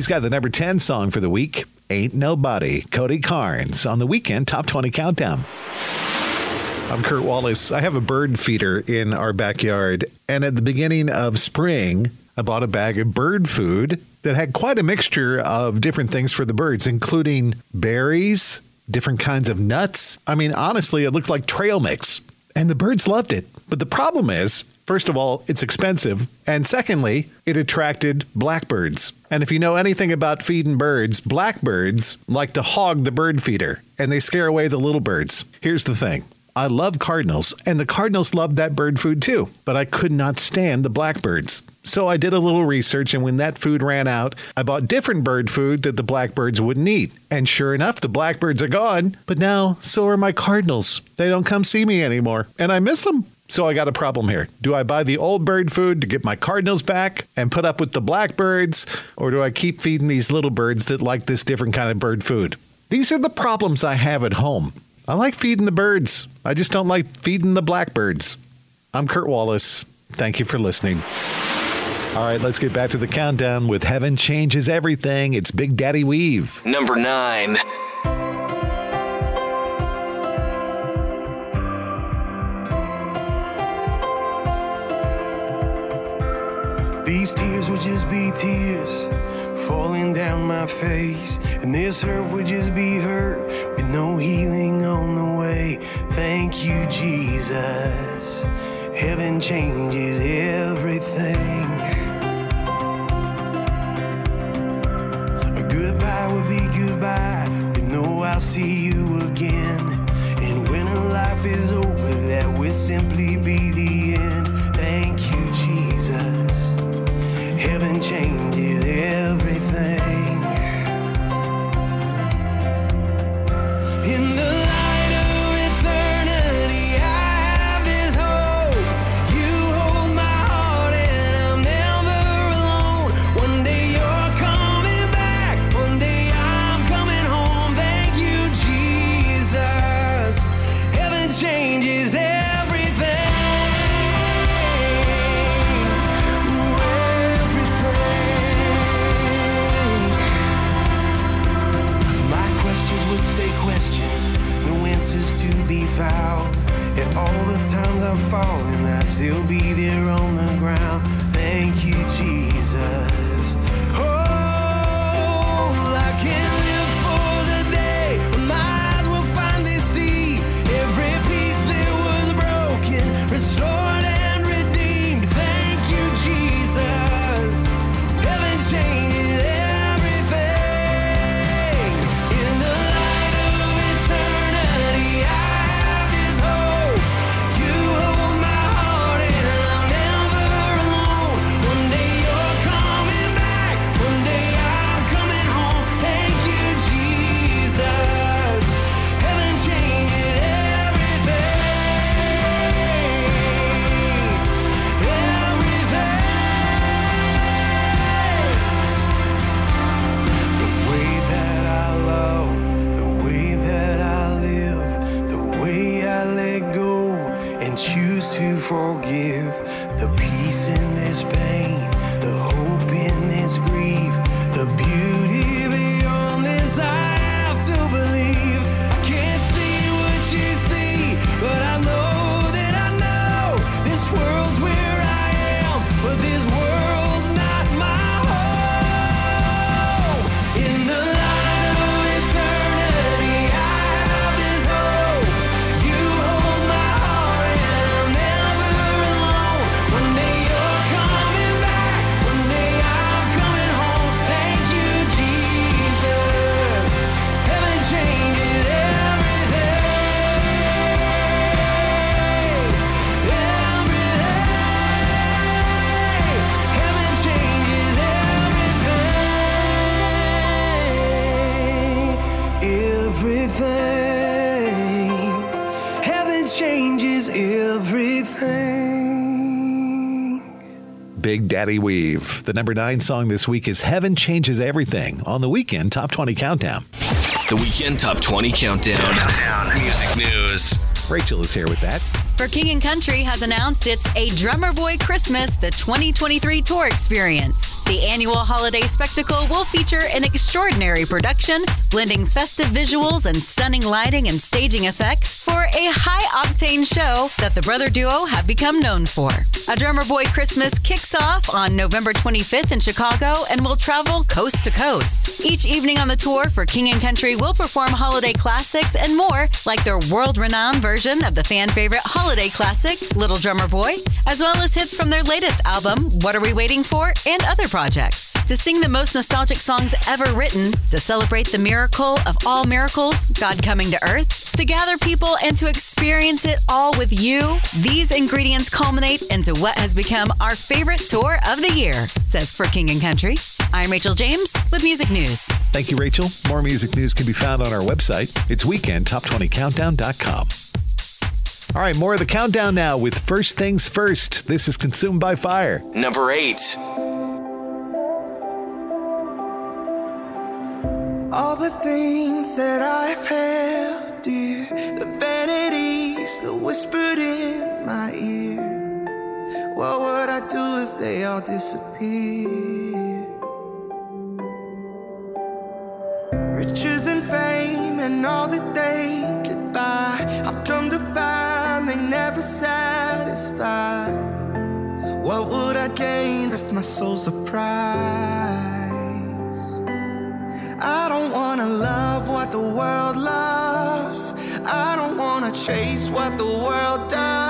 He's got the number 10 song for the week, Ain't Nobody, Cody Carnes, on the weekend Top 20 Countdown. I'm Kurt Wallace. I have a bird feeder in our backyard, and at the beginning of spring, I bought a bag of bird food that had quite a mixture of different things for the birds, including berries, different kinds of nuts. I mean, honestly, it looked like trail mix, and the birds loved it. But the problem is, First of all, it's expensive. And secondly, it attracted blackbirds. And if you know anything about feeding birds, blackbirds like to hog the bird feeder and they scare away the little birds. Here's the thing I love cardinals, and the cardinals loved that bird food too, but I could not stand the blackbirds. So I did a little research, and when that food ran out, I bought different bird food that the blackbirds wouldn't eat. And sure enough, the blackbirds are gone, but now so are my cardinals. They don't come see me anymore, and I miss them. So I got a problem here. Do I buy the old bird food to get my cardinals back and put up with the blackbirds, or do I keep feeding these little birds that like this different kind of bird food? These are the problems I have at home. I like feeding the birds. I just don't like feeding the blackbirds. I'm Kurt Wallace. Thank you for listening. All right, let's get back to the countdown with Heaven Changes Everything. It's Big Daddy Weave. Number nine. These tears would just be tears falling down my face. And this hurt would just be hurt with no healing on the way. Thank you, Jesus. Heaven changes everything. A goodbye would be goodbye with no I'll see you again. And when a life is over, that will simply be the end. Thank you, Jesus. Heaven changes everything. Times I'd still be there on the ground. Big Weave. The number nine song this week is Heaven Changes Everything on the weekend Top 20 Countdown. The Weekend Top 20 Countdown. Music news. Rachel is here with that. For King and Country has announced it's a Drummer Boy Christmas, the 2023 tour experience. The annual holiday spectacle will feature an extraordinary production, blending festive visuals and stunning lighting and staging effects for a high octane show that the brother duo have become known for. A Drummer Boy Christmas kicks off on November 25th in Chicago and will travel coast to coast. Each evening on the tour for King and Country will perform holiday classics and more, like their world renowned version of the fan favorite holiday classic, Little Drummer Boy, as well as hits from their latest album, What Are We Waiting For, and other projects. To sing the most nostalgic songs ever written, to celebrate the miracle of all miracles, God coming to earth, to gather people and to experience it all with you, these ingredients culminate into what has become our favorite tour of the year, says For King and Country. I'm Rachel James with Music News. Thank you, Rachel. More music news can be found on our website. It's weekendtop20countdown.com. All right, more of the countdown now with First Things First. This is Consumed by Fire. Number eight. All the things that I've held dear, the vanities that whispered in my ear. What would I do if they all disappeared? Riches and fame and all that they could buy. I've come to find they never satisfy. What would I gain if my soul's a prize? Wanna love what the world loves. I don't wanna chase what the world does.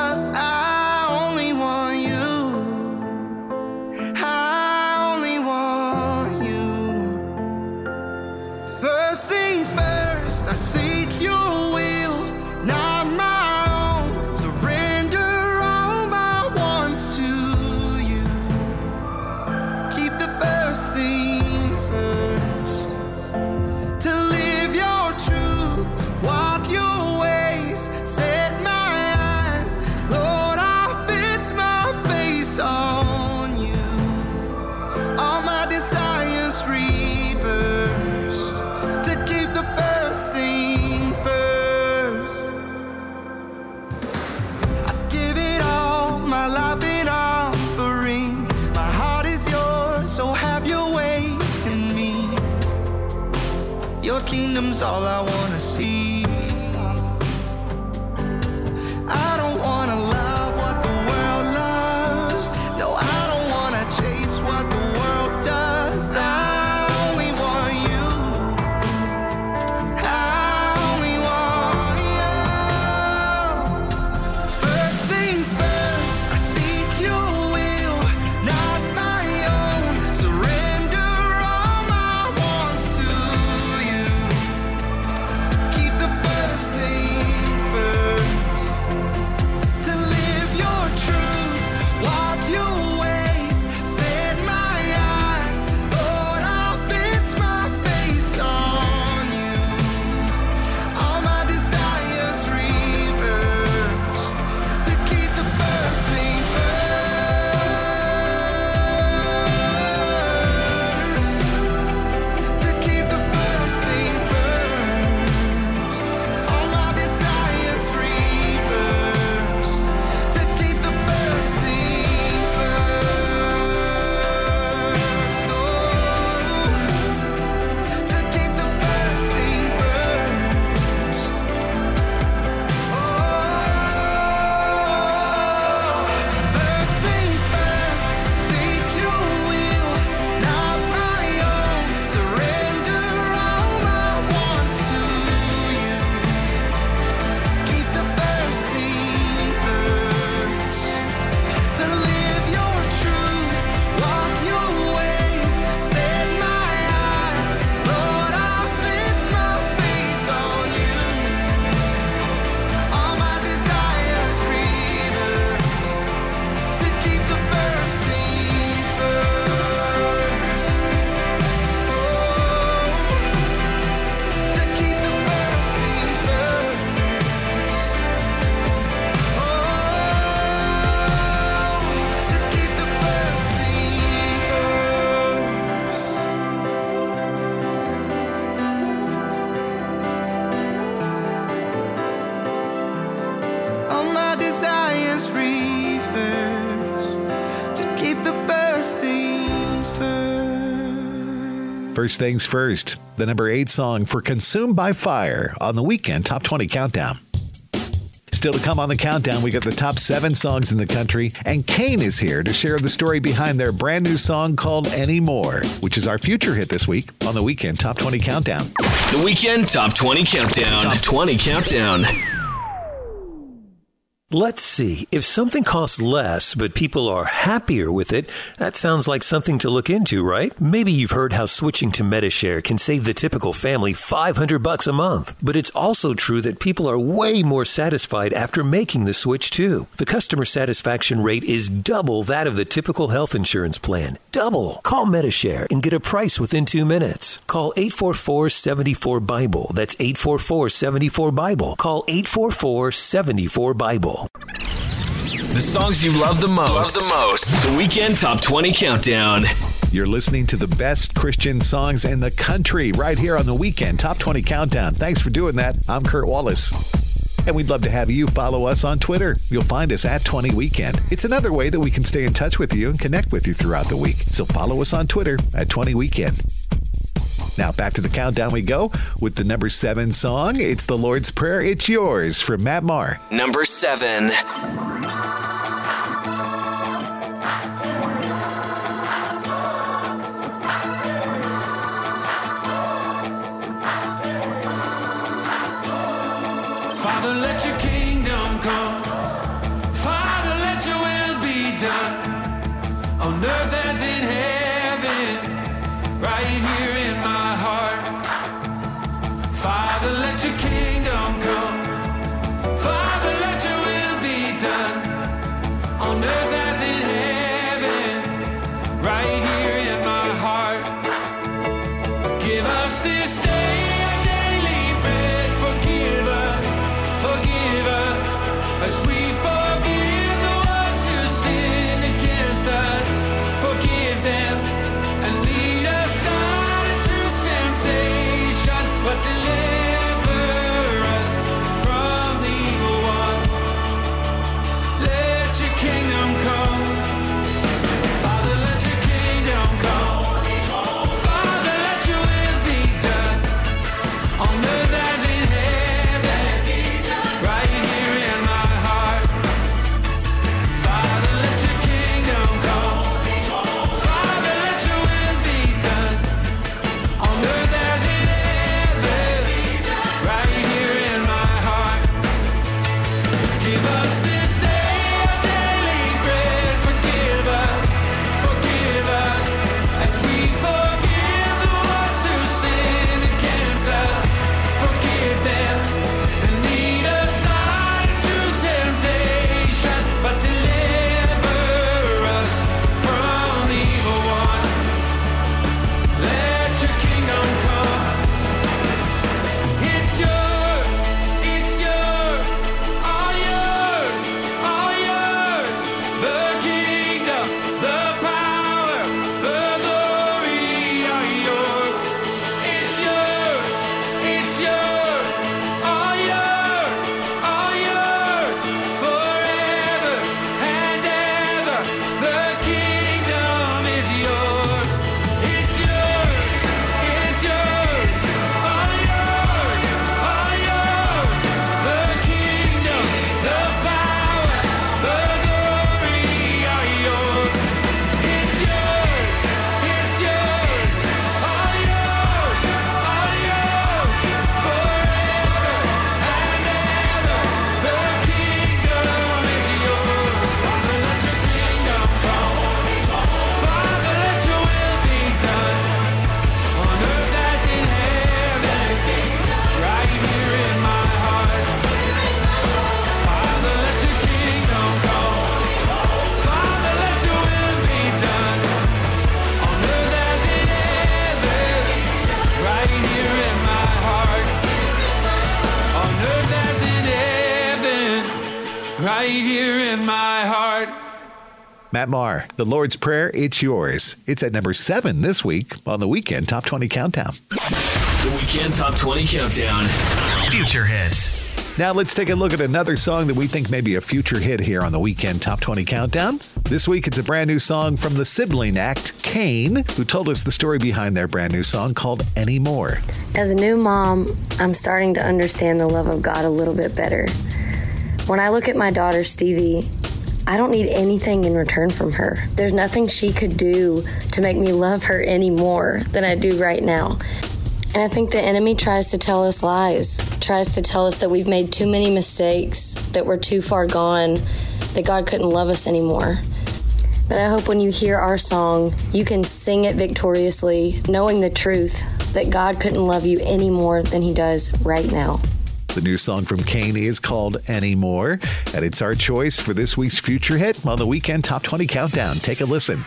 First things first, the number eight song for Consumed by Fire on the weekend Top 20 Countdown. Still to come on the countdown, we got the top seven songs in the country, and Cain is here to share the story behind their brand new song called Anymore, which is our future hit this week on the weekend Top 20 Countdown. The weekend Top 20 Countdown. Top 20 Countdown. Let's see. If something costs less, but people are happier with it, that sounds like something to look into, right? Maybe you've heard how switching to Medi-Share can save the typical family 500 bucks a month. But it's also true that people are way more satisfied after making the switch too. The customer satisfaction rate is double that of the typical health insurance plan. Double. Call Medi-Share and get a price within 2 minutes. Call 844-74 Bible. That's 844-74 Bible. Call 844-74 Bible. The songs you love the most. Love the most. The weekend Top 20 Countdown. You're listening to the best Christian songs in the country right here on the weekend Top 20 Countdown. Thanks for doing that. I'm Kurt Wallace. And we'd love to have you follow us on Twitter. You'll find us at 20 Weekend. It's another way that we can stay in touch with you and connect with you throughout the week. So follow us on Twitter at 20 Weekend. Now back to the countdown we go with the number seven song. It's the Lord's Prayer. It's yours from Matt Maher. Number seven. Father, let your earth Lord's Prayer. It's yours. It's at number seven this week on the weekend Top 20 Countdown. The weekend Top 20 Countdown. Future hits. Now let's take a look at another song that we think may be a future hit here on the weekend Top 20 Countdown. This week it's a brand new song from the sibling act, Cain, who told us the story behind their brand new song called Anymore. As a new mom, I'm starting to understand the love of God a little bit better. When I look at my daughter, Stevie, I don't need anything in return from her. There's nothing she could do to make me love her any more than I do right now. And I think the enemy tries to tell us lies, tries to tell us that we've made too many mistakes, that we're too far gone, that God couldn't love us anymore. But I hope when you hear our song, you can sing it victoriously, knowing the truth that God couldn't love you any more than He does right now. The new song from Cain is called Anymore, and it's our choice for this week's future hit on the weekend Top 20 Countdown. Take a listen.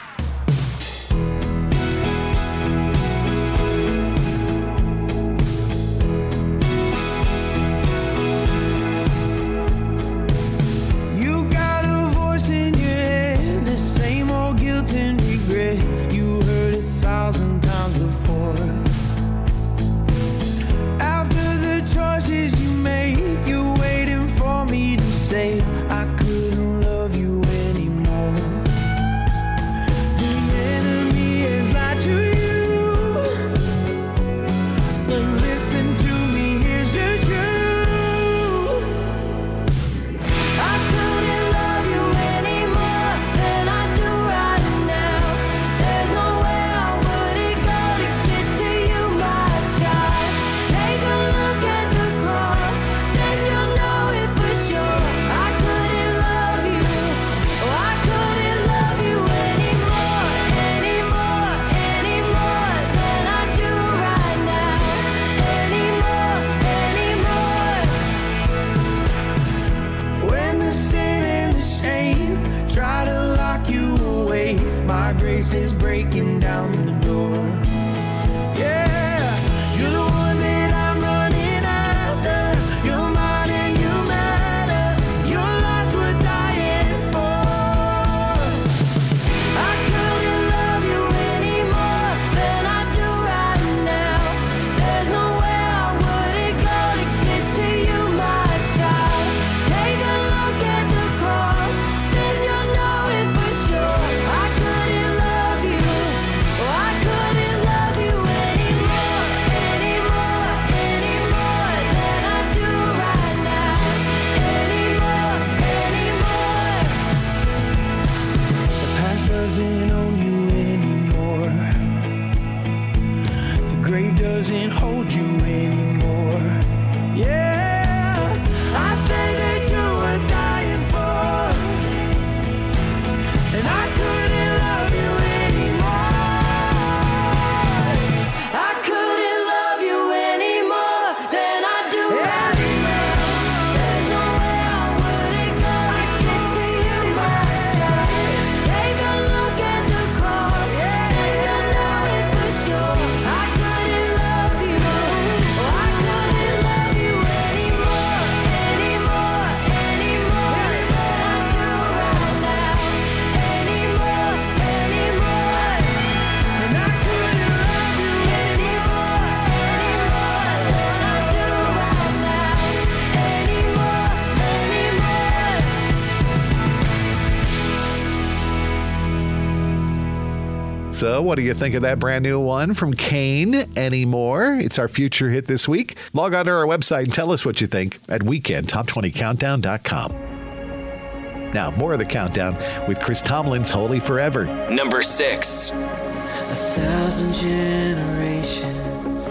So, what do you think of that brand new one from Cain anymore? It's our future hit this week. Log on to our website and tell us what you think at weekendtop20countdown.com. Now, more of the countdown with Chris Tomlin's Holy Forever. Number six. A thousand generations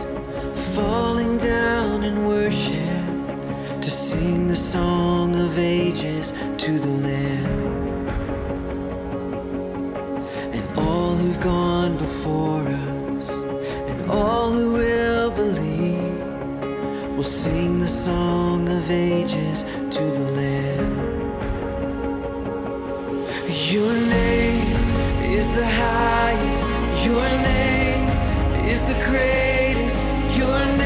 falling down in worship to sing the song of ages to the Lamb. Who've gone before us, and all who will believe, will sing the song of ages to the Lamb. Your name is the highest. Your name is the greatest. Your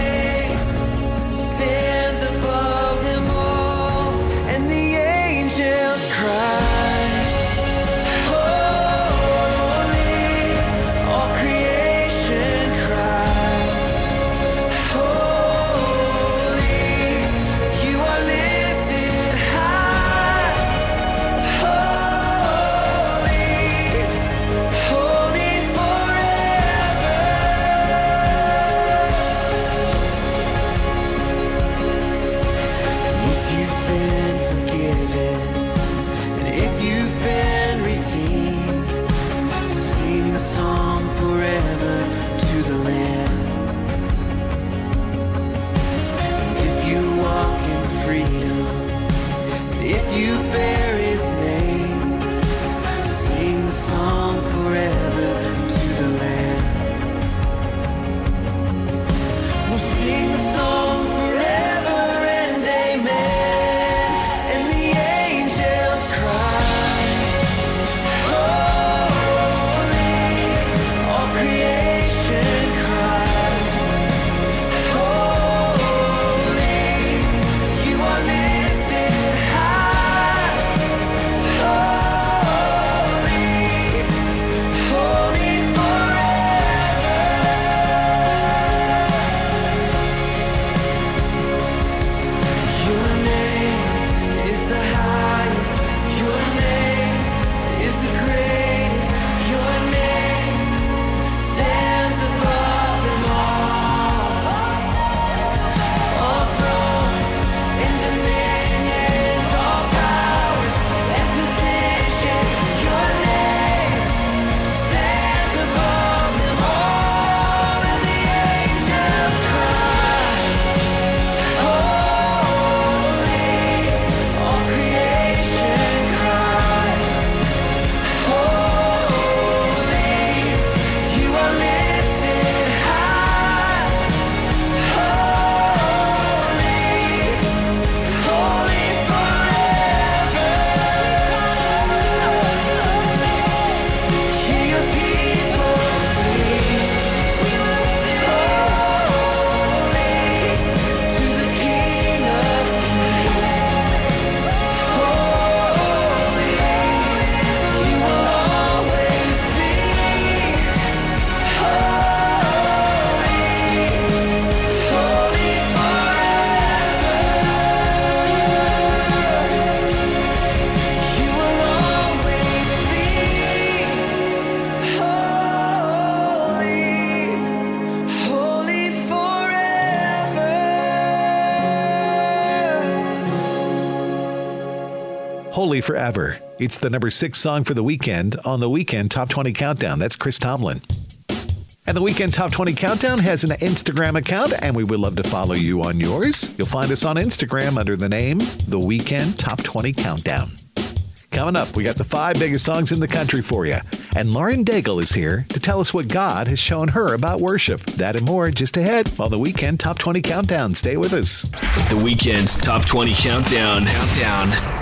Forever. It's the number six song for the weekend on the Weekend Top 20 Countdown. That's Chris Tomlin. And the Weekend Top 20 Countdown has an Instagram account, and we would love to follow you on yours. You'll find us on Instagram under the name The Weekend Top 20 Countdown. Coming up, we got the five biggest songs in the country for you. And Lauren Daigle is here to tell us what God has shown her about worship. That and more just ahead on the Weekend Top 20 Countdown. Stay with us. The Weekend Top 20 Countdown. Countdown.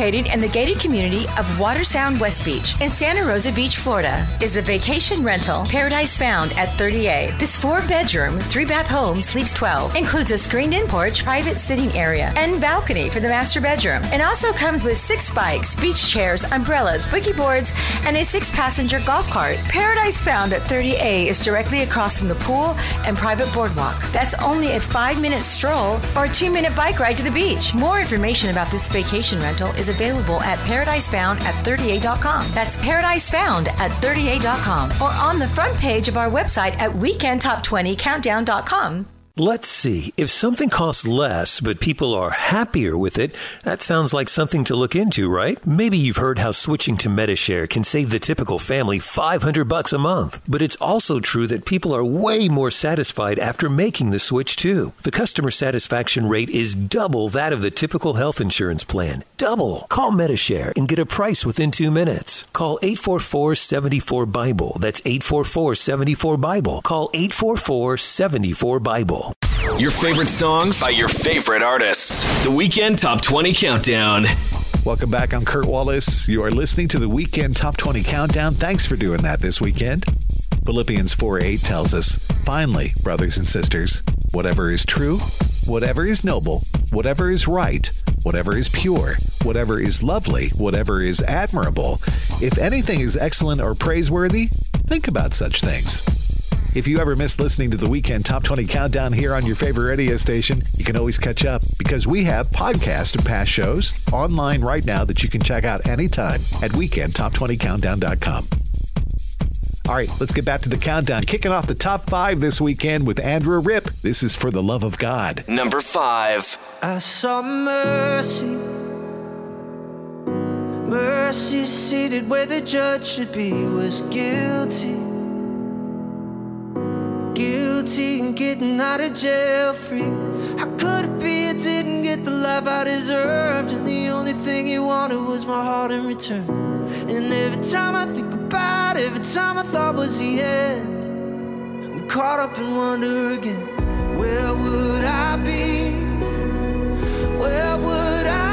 Located in the gated community of Watersound West Beach in Santa Rosa Beach, Florida, is the vacation rental Paradise Found at 30A. This four bedroom, three bath home sleeps 12, includes a screened in porch, private sitting area, and balcony for the master bedroom. And also comes with six bikes, beach chairs, umbrellas, boogie boards, and a six passenger golf cart. Paradise Found at 30A is directly across from the pool and private boardwalk. That's only a five minute stroll or a two minute bike ride to the beach. More information about this vacation rental is available at paradisefound at 30a.com. That's paradisefound at 30a.com or on the front page of our website at weekendtop20countdown.com. Let's see. If something costs less, but people are happier with it, that sounds like something to look into, right? Maybe you've heard how switching to Medi-Share can save the typical family 500 bucks a month. But it's also true that people are way more satisfied after making the switch too. The customer satisfaction rate is double that of the typical health insurance plan. Double. Call Medi-Share and get a price within 2 minutes. Call 844-74-BIBLE. That's 844-74-BIBLE. Call 844-74-BIBLE. Your favorite songs by your favorite artists. The Weekend Top 20 Countdown. Welcome back. I'm Kurt Wallace. You are listening to the Weekend Top 20 Countdown. Thanks for doing that this weekend. Philippians 4 8 tells us, Finally, brothers and sisters, whatever is true, whatever is noble, whatever is right, whatever is pure, whatever is lovely, whatever is admirable, if anything is excellent or praiseworthy, think about such things. If you ever missed listening to the Weekend Top 20 Countdown here on your favorite radio station, you can always catch up because we have podcasts of past shows online right now that you can check out anytime at weekendtop20countdown.com. All right, let's get back to the countdown. Kicking off the top five this weekend with Andrew Ripp. This is for the love of God. Number five. I saw mercy. Mercy seated where the judge should be was guilty. Guilty and getting out of jail free. How could it be I didn't get the life I deserved? And the only thing he wanted was my heart in return. And every time I think about it, every time I thought was the end, I'm caught up in wonder again. Where would I be? Where would I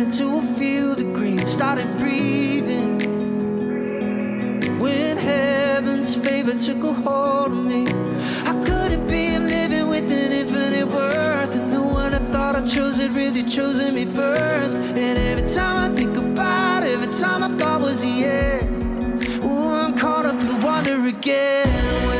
into a field of green. Started breathing when heaven's favor took a hold of me. How could it be I'm living with an infinite worth? And the one I thought I chose had really chosen me first. And every time I think about it, every time I thought was the end, oh, I'm caught up in wonder again.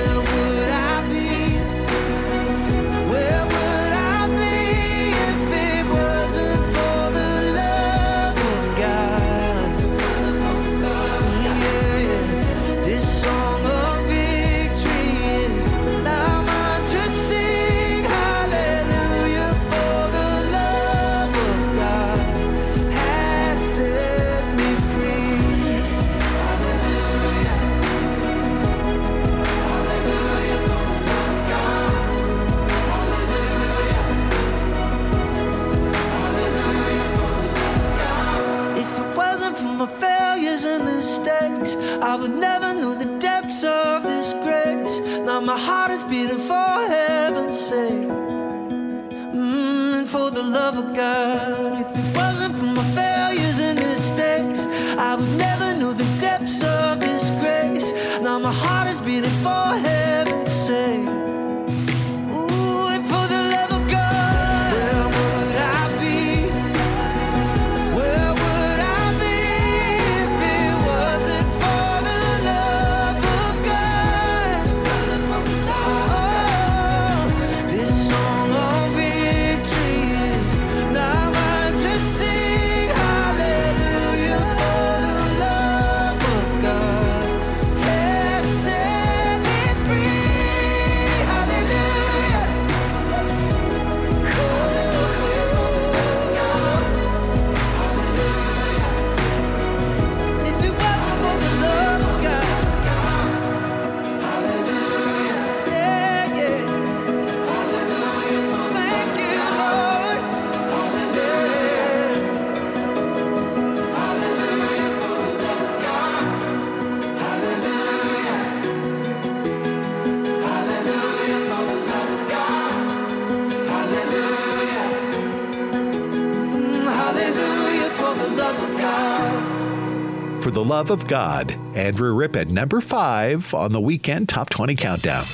Love of God. Andrew Ripp at number five on the weekend Top 20 Countdown.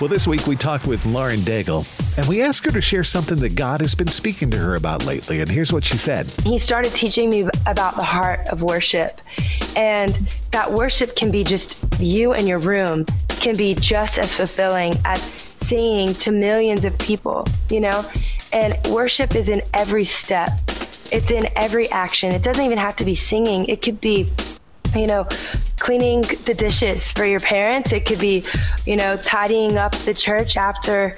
Well, this week we talked with Lauren Daigle, and we asked her to share something that God has been speaking to her about lately. And here's what she said He started teaching me about the heart of worship. And that worship can be just you and your room, can be just as fulfilling as singing to millions of people, you know? And worship is in every step, it's in every action. It doesn't even have to be singing, it could be, you know, cleaning the dishes for your parents. It could be, you know, tidying up the church after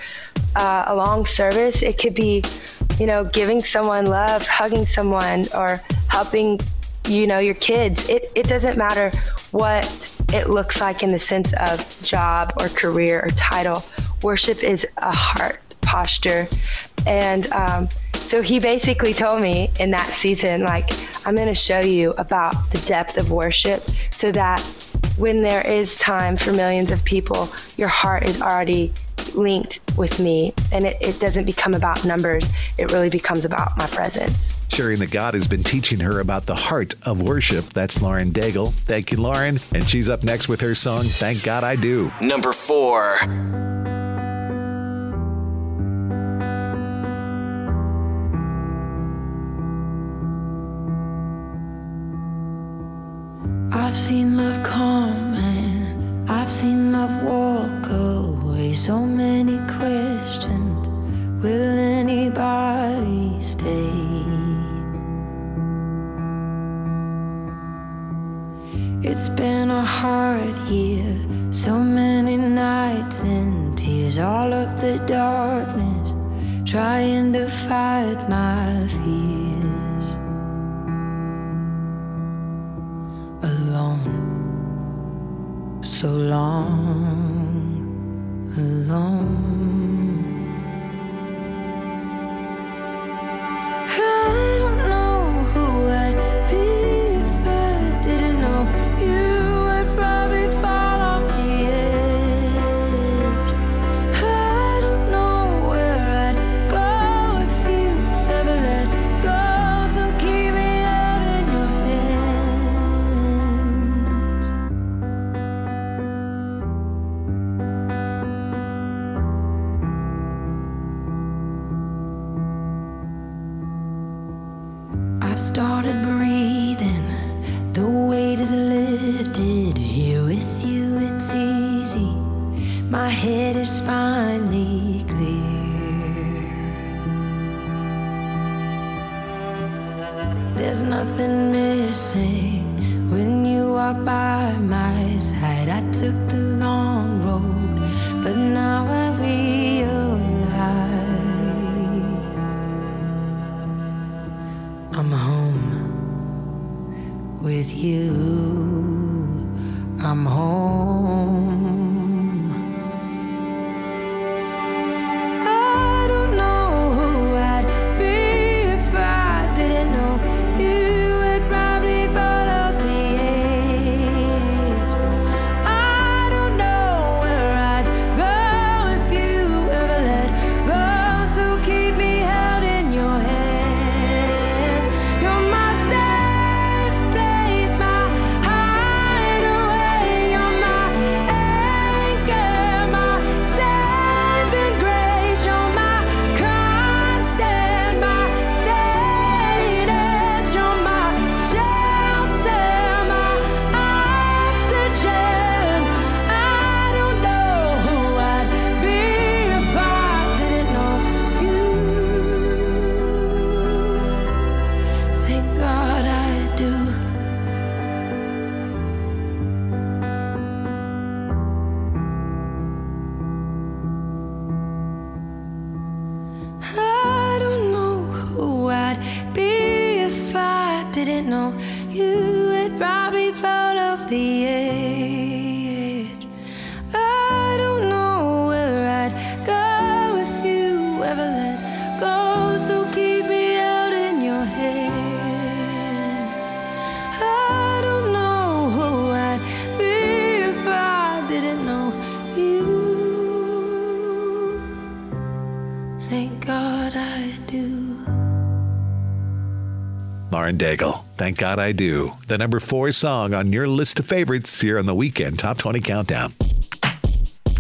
uh, a long service. It could be, you know, giving someone love, hugging someone, or helping, you know, your kids. It, it doesn't matter what it looks like in the sense of job or career or title. Worship is a heart posture. And um, so he basically told me in that season, like, I'm going to show you about the depth of worship so that when there is time for millions of people, your heart is already linked with me and it, it doesn't become about numbers. It really becomes about my presence. Sharing that God has been teaching her about the heart of worship. That's Lauren Daigle. Thank you, Lauren. And she's up next with her song, Thank God I Do. Number four. I've seen love come and I've seen love walk away. So many questions. Will anybody stay? It's been a hard year. So many nights and tears. All of the darkness trying to fight my fears. So long Lauren Daigle. Thank God I do. The number four song on your list of favorites here on the weekend Top 20 Countdown.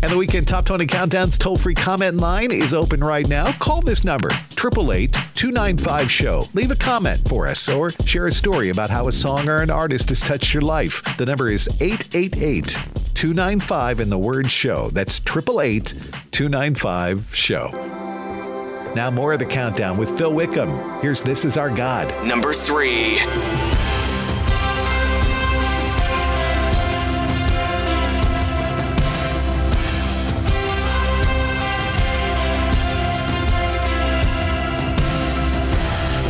And the weekend Top 20 Countdown's toll free comment line is open right now. Call this number, 888 295 Show. Leave a comment for us or share a story about how a song or an artist has touched your life. The number is 888 295 and the word show. That's 888 295 Show. Now, more of the countdown with Phil Wickham. Here's This Is Our God. Number three.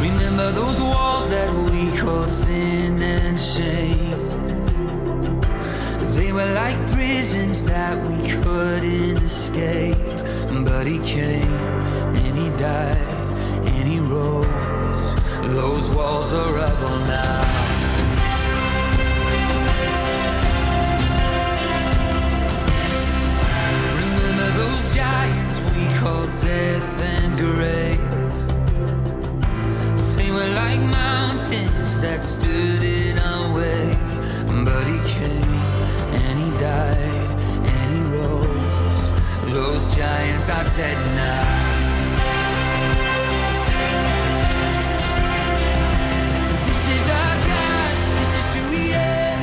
Remember those walls that we called sin and shame. They were like prisons that we couldn't escape. But he came and he died and he rose. Those walls are rubble now. Remember those giants we called death and grave. They were like mountains that stood in our way. But he came and he died and he rose. Those giants are dead now.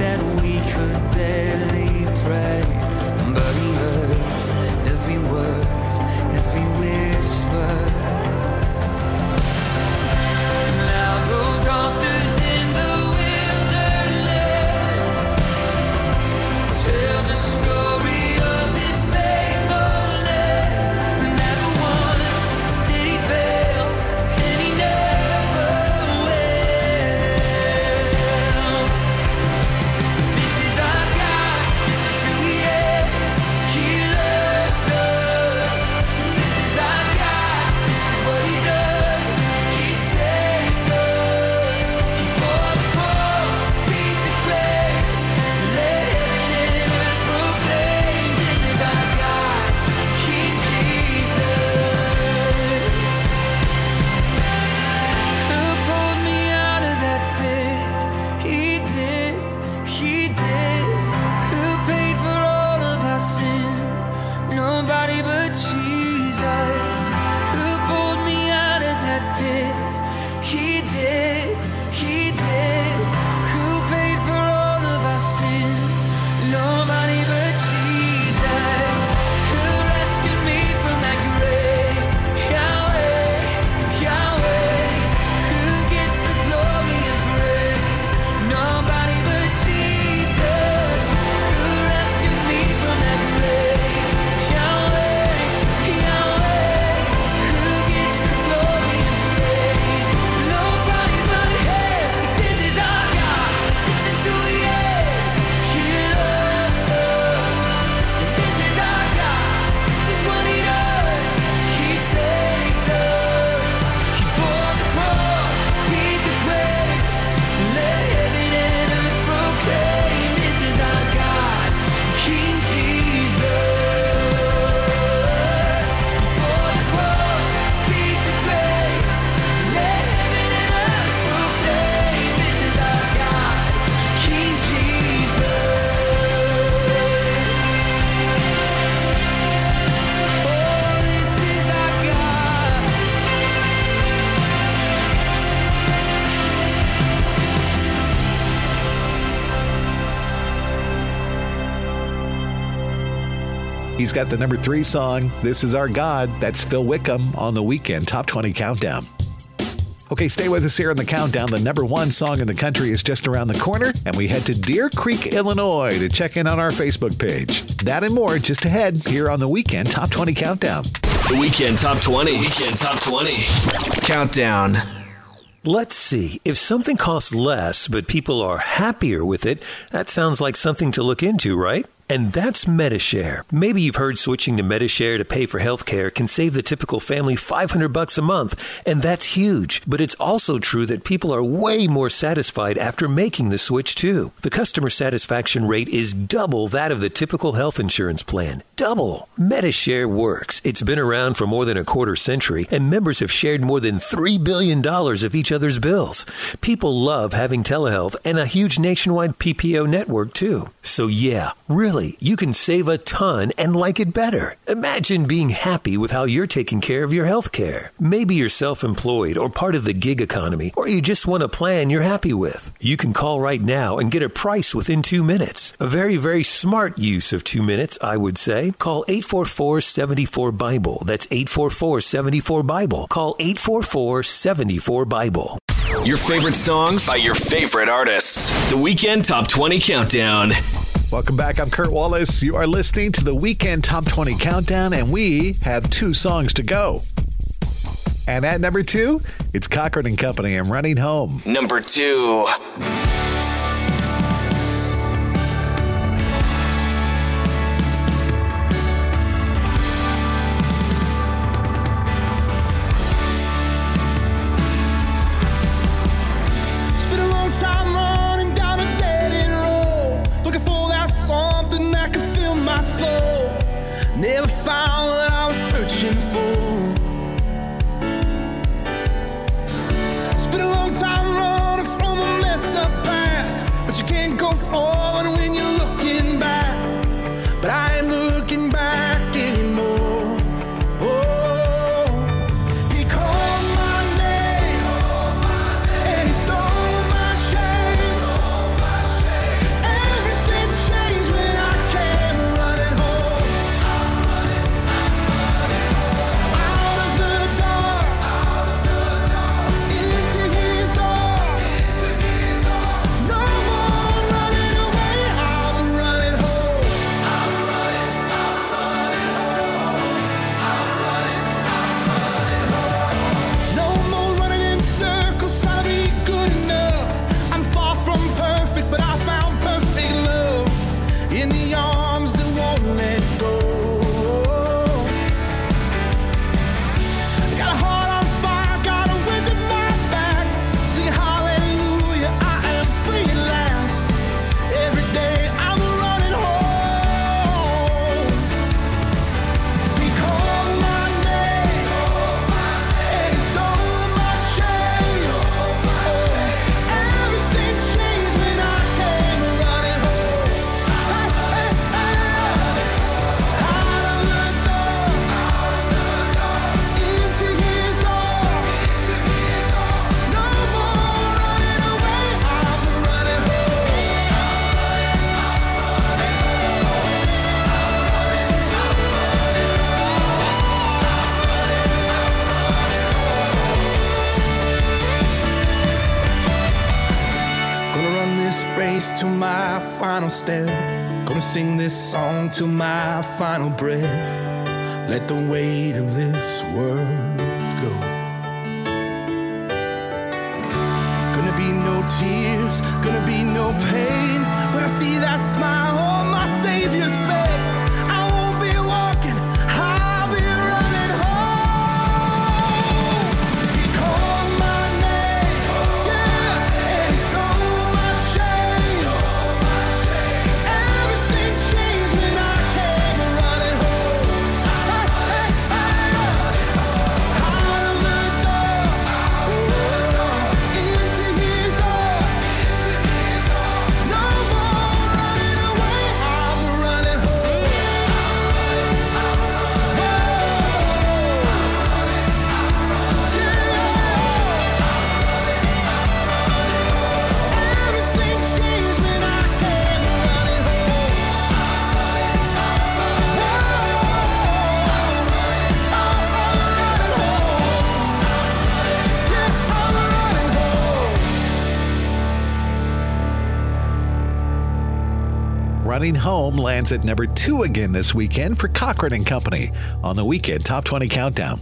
that He's got the number three song, This Is Our God. That's Phil Wickham on the weekend Top 20 Countdown. Okay, stay with us here on the countdown. The number one song in the country is just around the corner, and we head to Deer Creek, Illinois to check in on our Facebook page. That and more just ahead here on the weekend Top 20 Countdown. The Weekend Top 20. Weekend Top 20. Countdown. Let's see. If something costs less, but people are happier with it, that sounds like something to look into, right? And that's Medi-Share. Maybe you've heard switching to Medi-Share to pay for healthcare can save the typical family 500 bucks a month, and that's huge. But it's also true that people are way more satisfied after making the switch too. The customer satisfaction rate is double that of the typical health insurance plan. Double. Medi-Share works. It's been around for more than a quarter century, and members have shared more than $3 billion of each other's bills. People love having telehealth and a huge nationwide PPO network too. So yeah, really, you can save a ton and like it better. Imagine being happy with how you're taking care of your health care. Maybe you're self employed or part of the gig economy, or you just want a plan you're happy with. You can call right now and get a price within two minutes. A very, very smart use of two minutes, I would say. Call 844 74 Bible. That's 844 74 Bible. Call 844 74 Bible. Your favorite songs by your favorite artists. The Weekend Top 20 Countdown. Welcome back. I'm Kurt Wallace. You are listening to the Weekend Top 20 Countdown, and we have two songs to go. And at number two, it's Cochren and Company. I'm running home. Number two. Go forward till my final breath. Let the weight of this world go. Gonna be no tears, gonna be no pain. Running Home lands at number two again this weekend for Cochren and Company on the weekend Top 20 Countdown.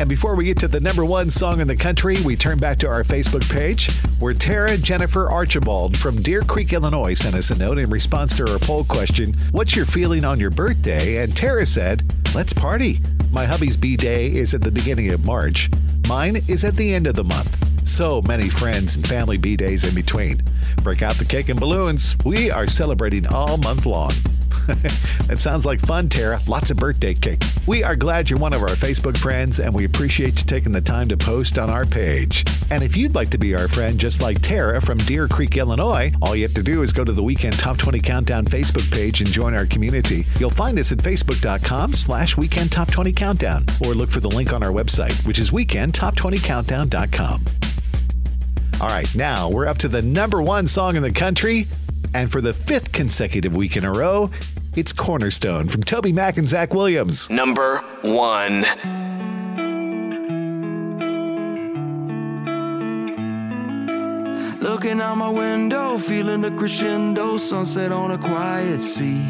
And before we get to the number one song in the country, we turn back to our Facebook page where Tara Jennifer Archibald from Deer Creek, Illinois sent us a note in response to our poll question What's your feeling on your birthday? And Tara said, Let's party. My hubby's B day is at the beginning of March, mine is at the end of the month. So many friends and family B days in between. Break out the cake and balloons. We are celebrating all month long. that sounds like fun, Tara. Lots of birthday cake. We are glad you're one of our Facebook friends, and we appreciate you taking the time to post on our page. And if you'd like to be our friend, just like Tara from Deer Creek, Illinois, all you have to do is go to the Weekend Top 20 Countdown Facebook page and join our community. You'll find us at facebook.com slash Weekend Top 20 Countdown, or look for the link on our website, which is weekendtop20countdown.com. All right, now we're up to the number one song in the country. And for the fifth consecutive week in a row, it's Cornerstone from Toby Mac and Zach Williams. Number one. Looking out my window, feeling the crescendo, sunset on a quiet sea.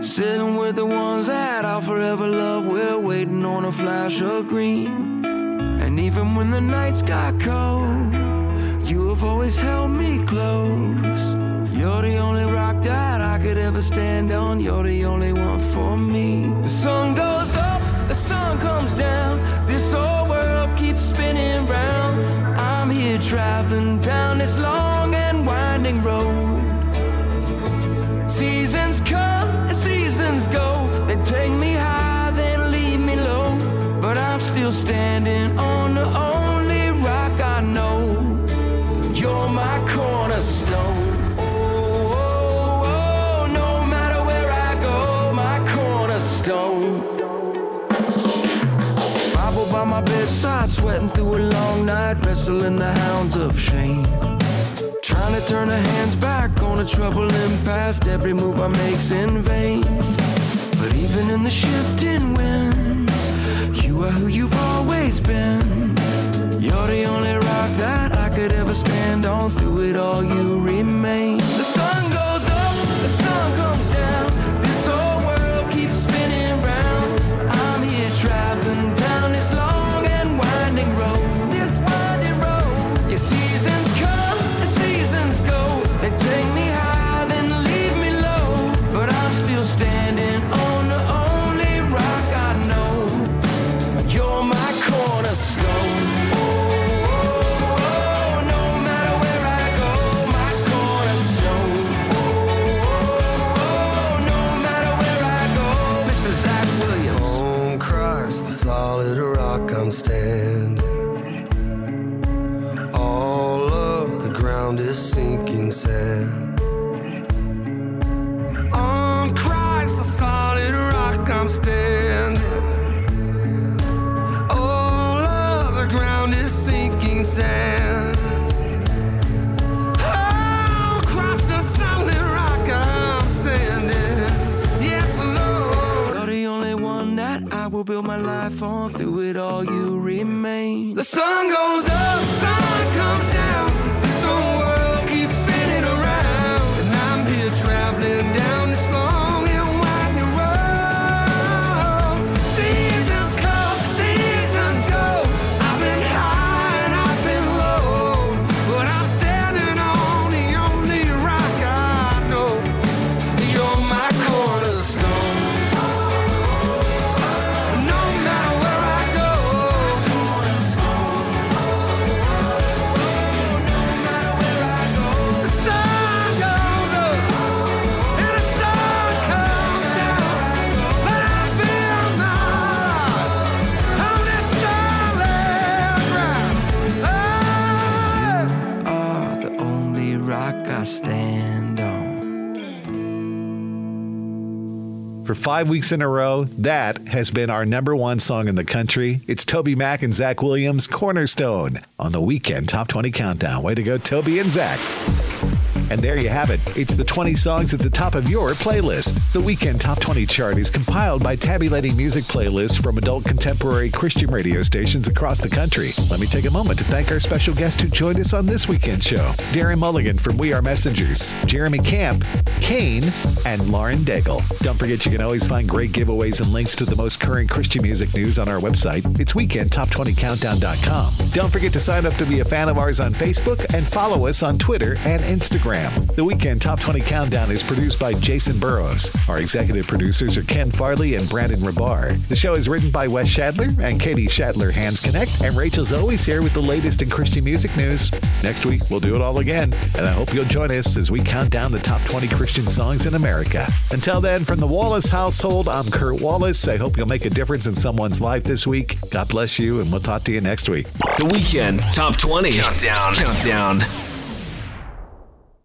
Sitting with the ones that I'll forever love, we're waiting on a flash of green. And even when the nights got cold, you have always held me close. You're the only rock that I could ever stand on, you're the only one for me. The sun goes up, the sun comes down, this whole world keeps spinning round. I'm here traveling down this long and winding road. Seasons come and seasons go. They take me high, then leave me low. But I'm still standing on the only bedside, sweating through a long night, wrestling the hounds of shame. Trying to turn the hands back on a troubling past, every move I make's in vain. But even in the shifting winds, you are who you've always been. You're the only rock that I could ever stand on. Through it all, you remain. The sun goes up, the sun comes will build my life on. Through it all, you remain. The sun goes up, sun For five weeks in a row, that has been our number one song in the country. It's Toby Mac and Zach Williams, Cornerstone, on the weekend Top 20 Countdown. Way to go, Toby and Zach. And there you have it. It's the 20 songs at the top of your playlist. The Weekend Top 20 chart is compiled by tabulating music playlists from adult contemporary Christian radio stations across the country. Let me take a moment to thank our special guest who joined us on this weekend show Darren Mulligan from We Are Messengers, Jeremy Camp, Cain, and Lauren Daigle. Don't forget you can always find great giveaways and links to the most current Christian music news on our website. It's weekendtop20countdown.com. Don't forget to sign up to be a fan of ours on Facebook and follow us on Twitter and Instagram. The Weekend Top 20 Countdown is produced by Jason Burrows. Our executive producers are Ken Farley and Brandon Rabar. The show is written by Wes Shadler and Katie Shadler Hands Connect, and Rachel's always here with the latest in Christian music news. Next week, we'll do it all again, and I hope you'll join us as we count down the top 20 Christian songs in America. Until then, from the Wallace household, I'm Kurt Wallace. I hope you'll make a difference in someone's life this week. God bless you, and we'll talk to you next week. The Weekend Top 20 Countdown. Countdown.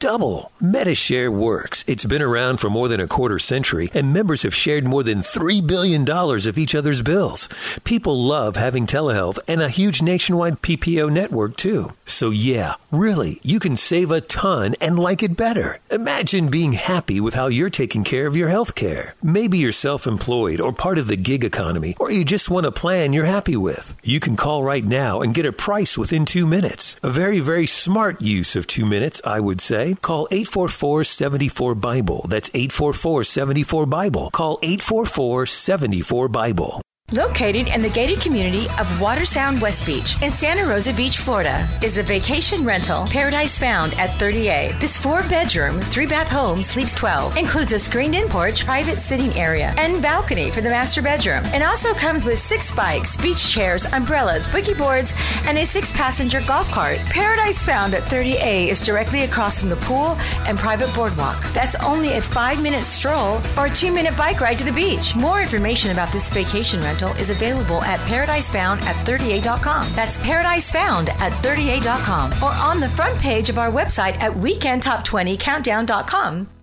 Double. Medi-Share works. It's been around for more than a quarter century, and members have shared more than $3 billion of each other's bills. People love having telehealth and a huge nationwide PPO network too. So yeah, really, you can save a ton and like it better. Imagine being happy with how you're taking care of your health care. Maybe you're self-employed or part of the gig economy, or you just want a plan you're happy with. You can call right now and get a price within two minutes. A very, very smart use of two minutes, I would say. Call 844-74-BIBLE. That's 844-74-BIBLE. Call 844-74-BIBLE. Located in the gated community of Water Sound West Beach in Santa Rosa Beach, Florida, is the vacation rental Paradise Found at 30A. This four bedroom, three bath home sleeps 12, includes a screened in porch, private sitting area, and balcony for the master bedroom, and also comes with six bikes, beach chairs, umbrellas, boogie boards, and a six passenger golf cart. Paradise Found at 30A is directly across from the pool and private boardwalk. That's only a five minute stroll or a two minute bike ride to the beach. More information about this vacation rental is available at paradisefound at 30a.com. That's paradisefound at 30a.com or on the front page of our website at weekendtop20countdown.com.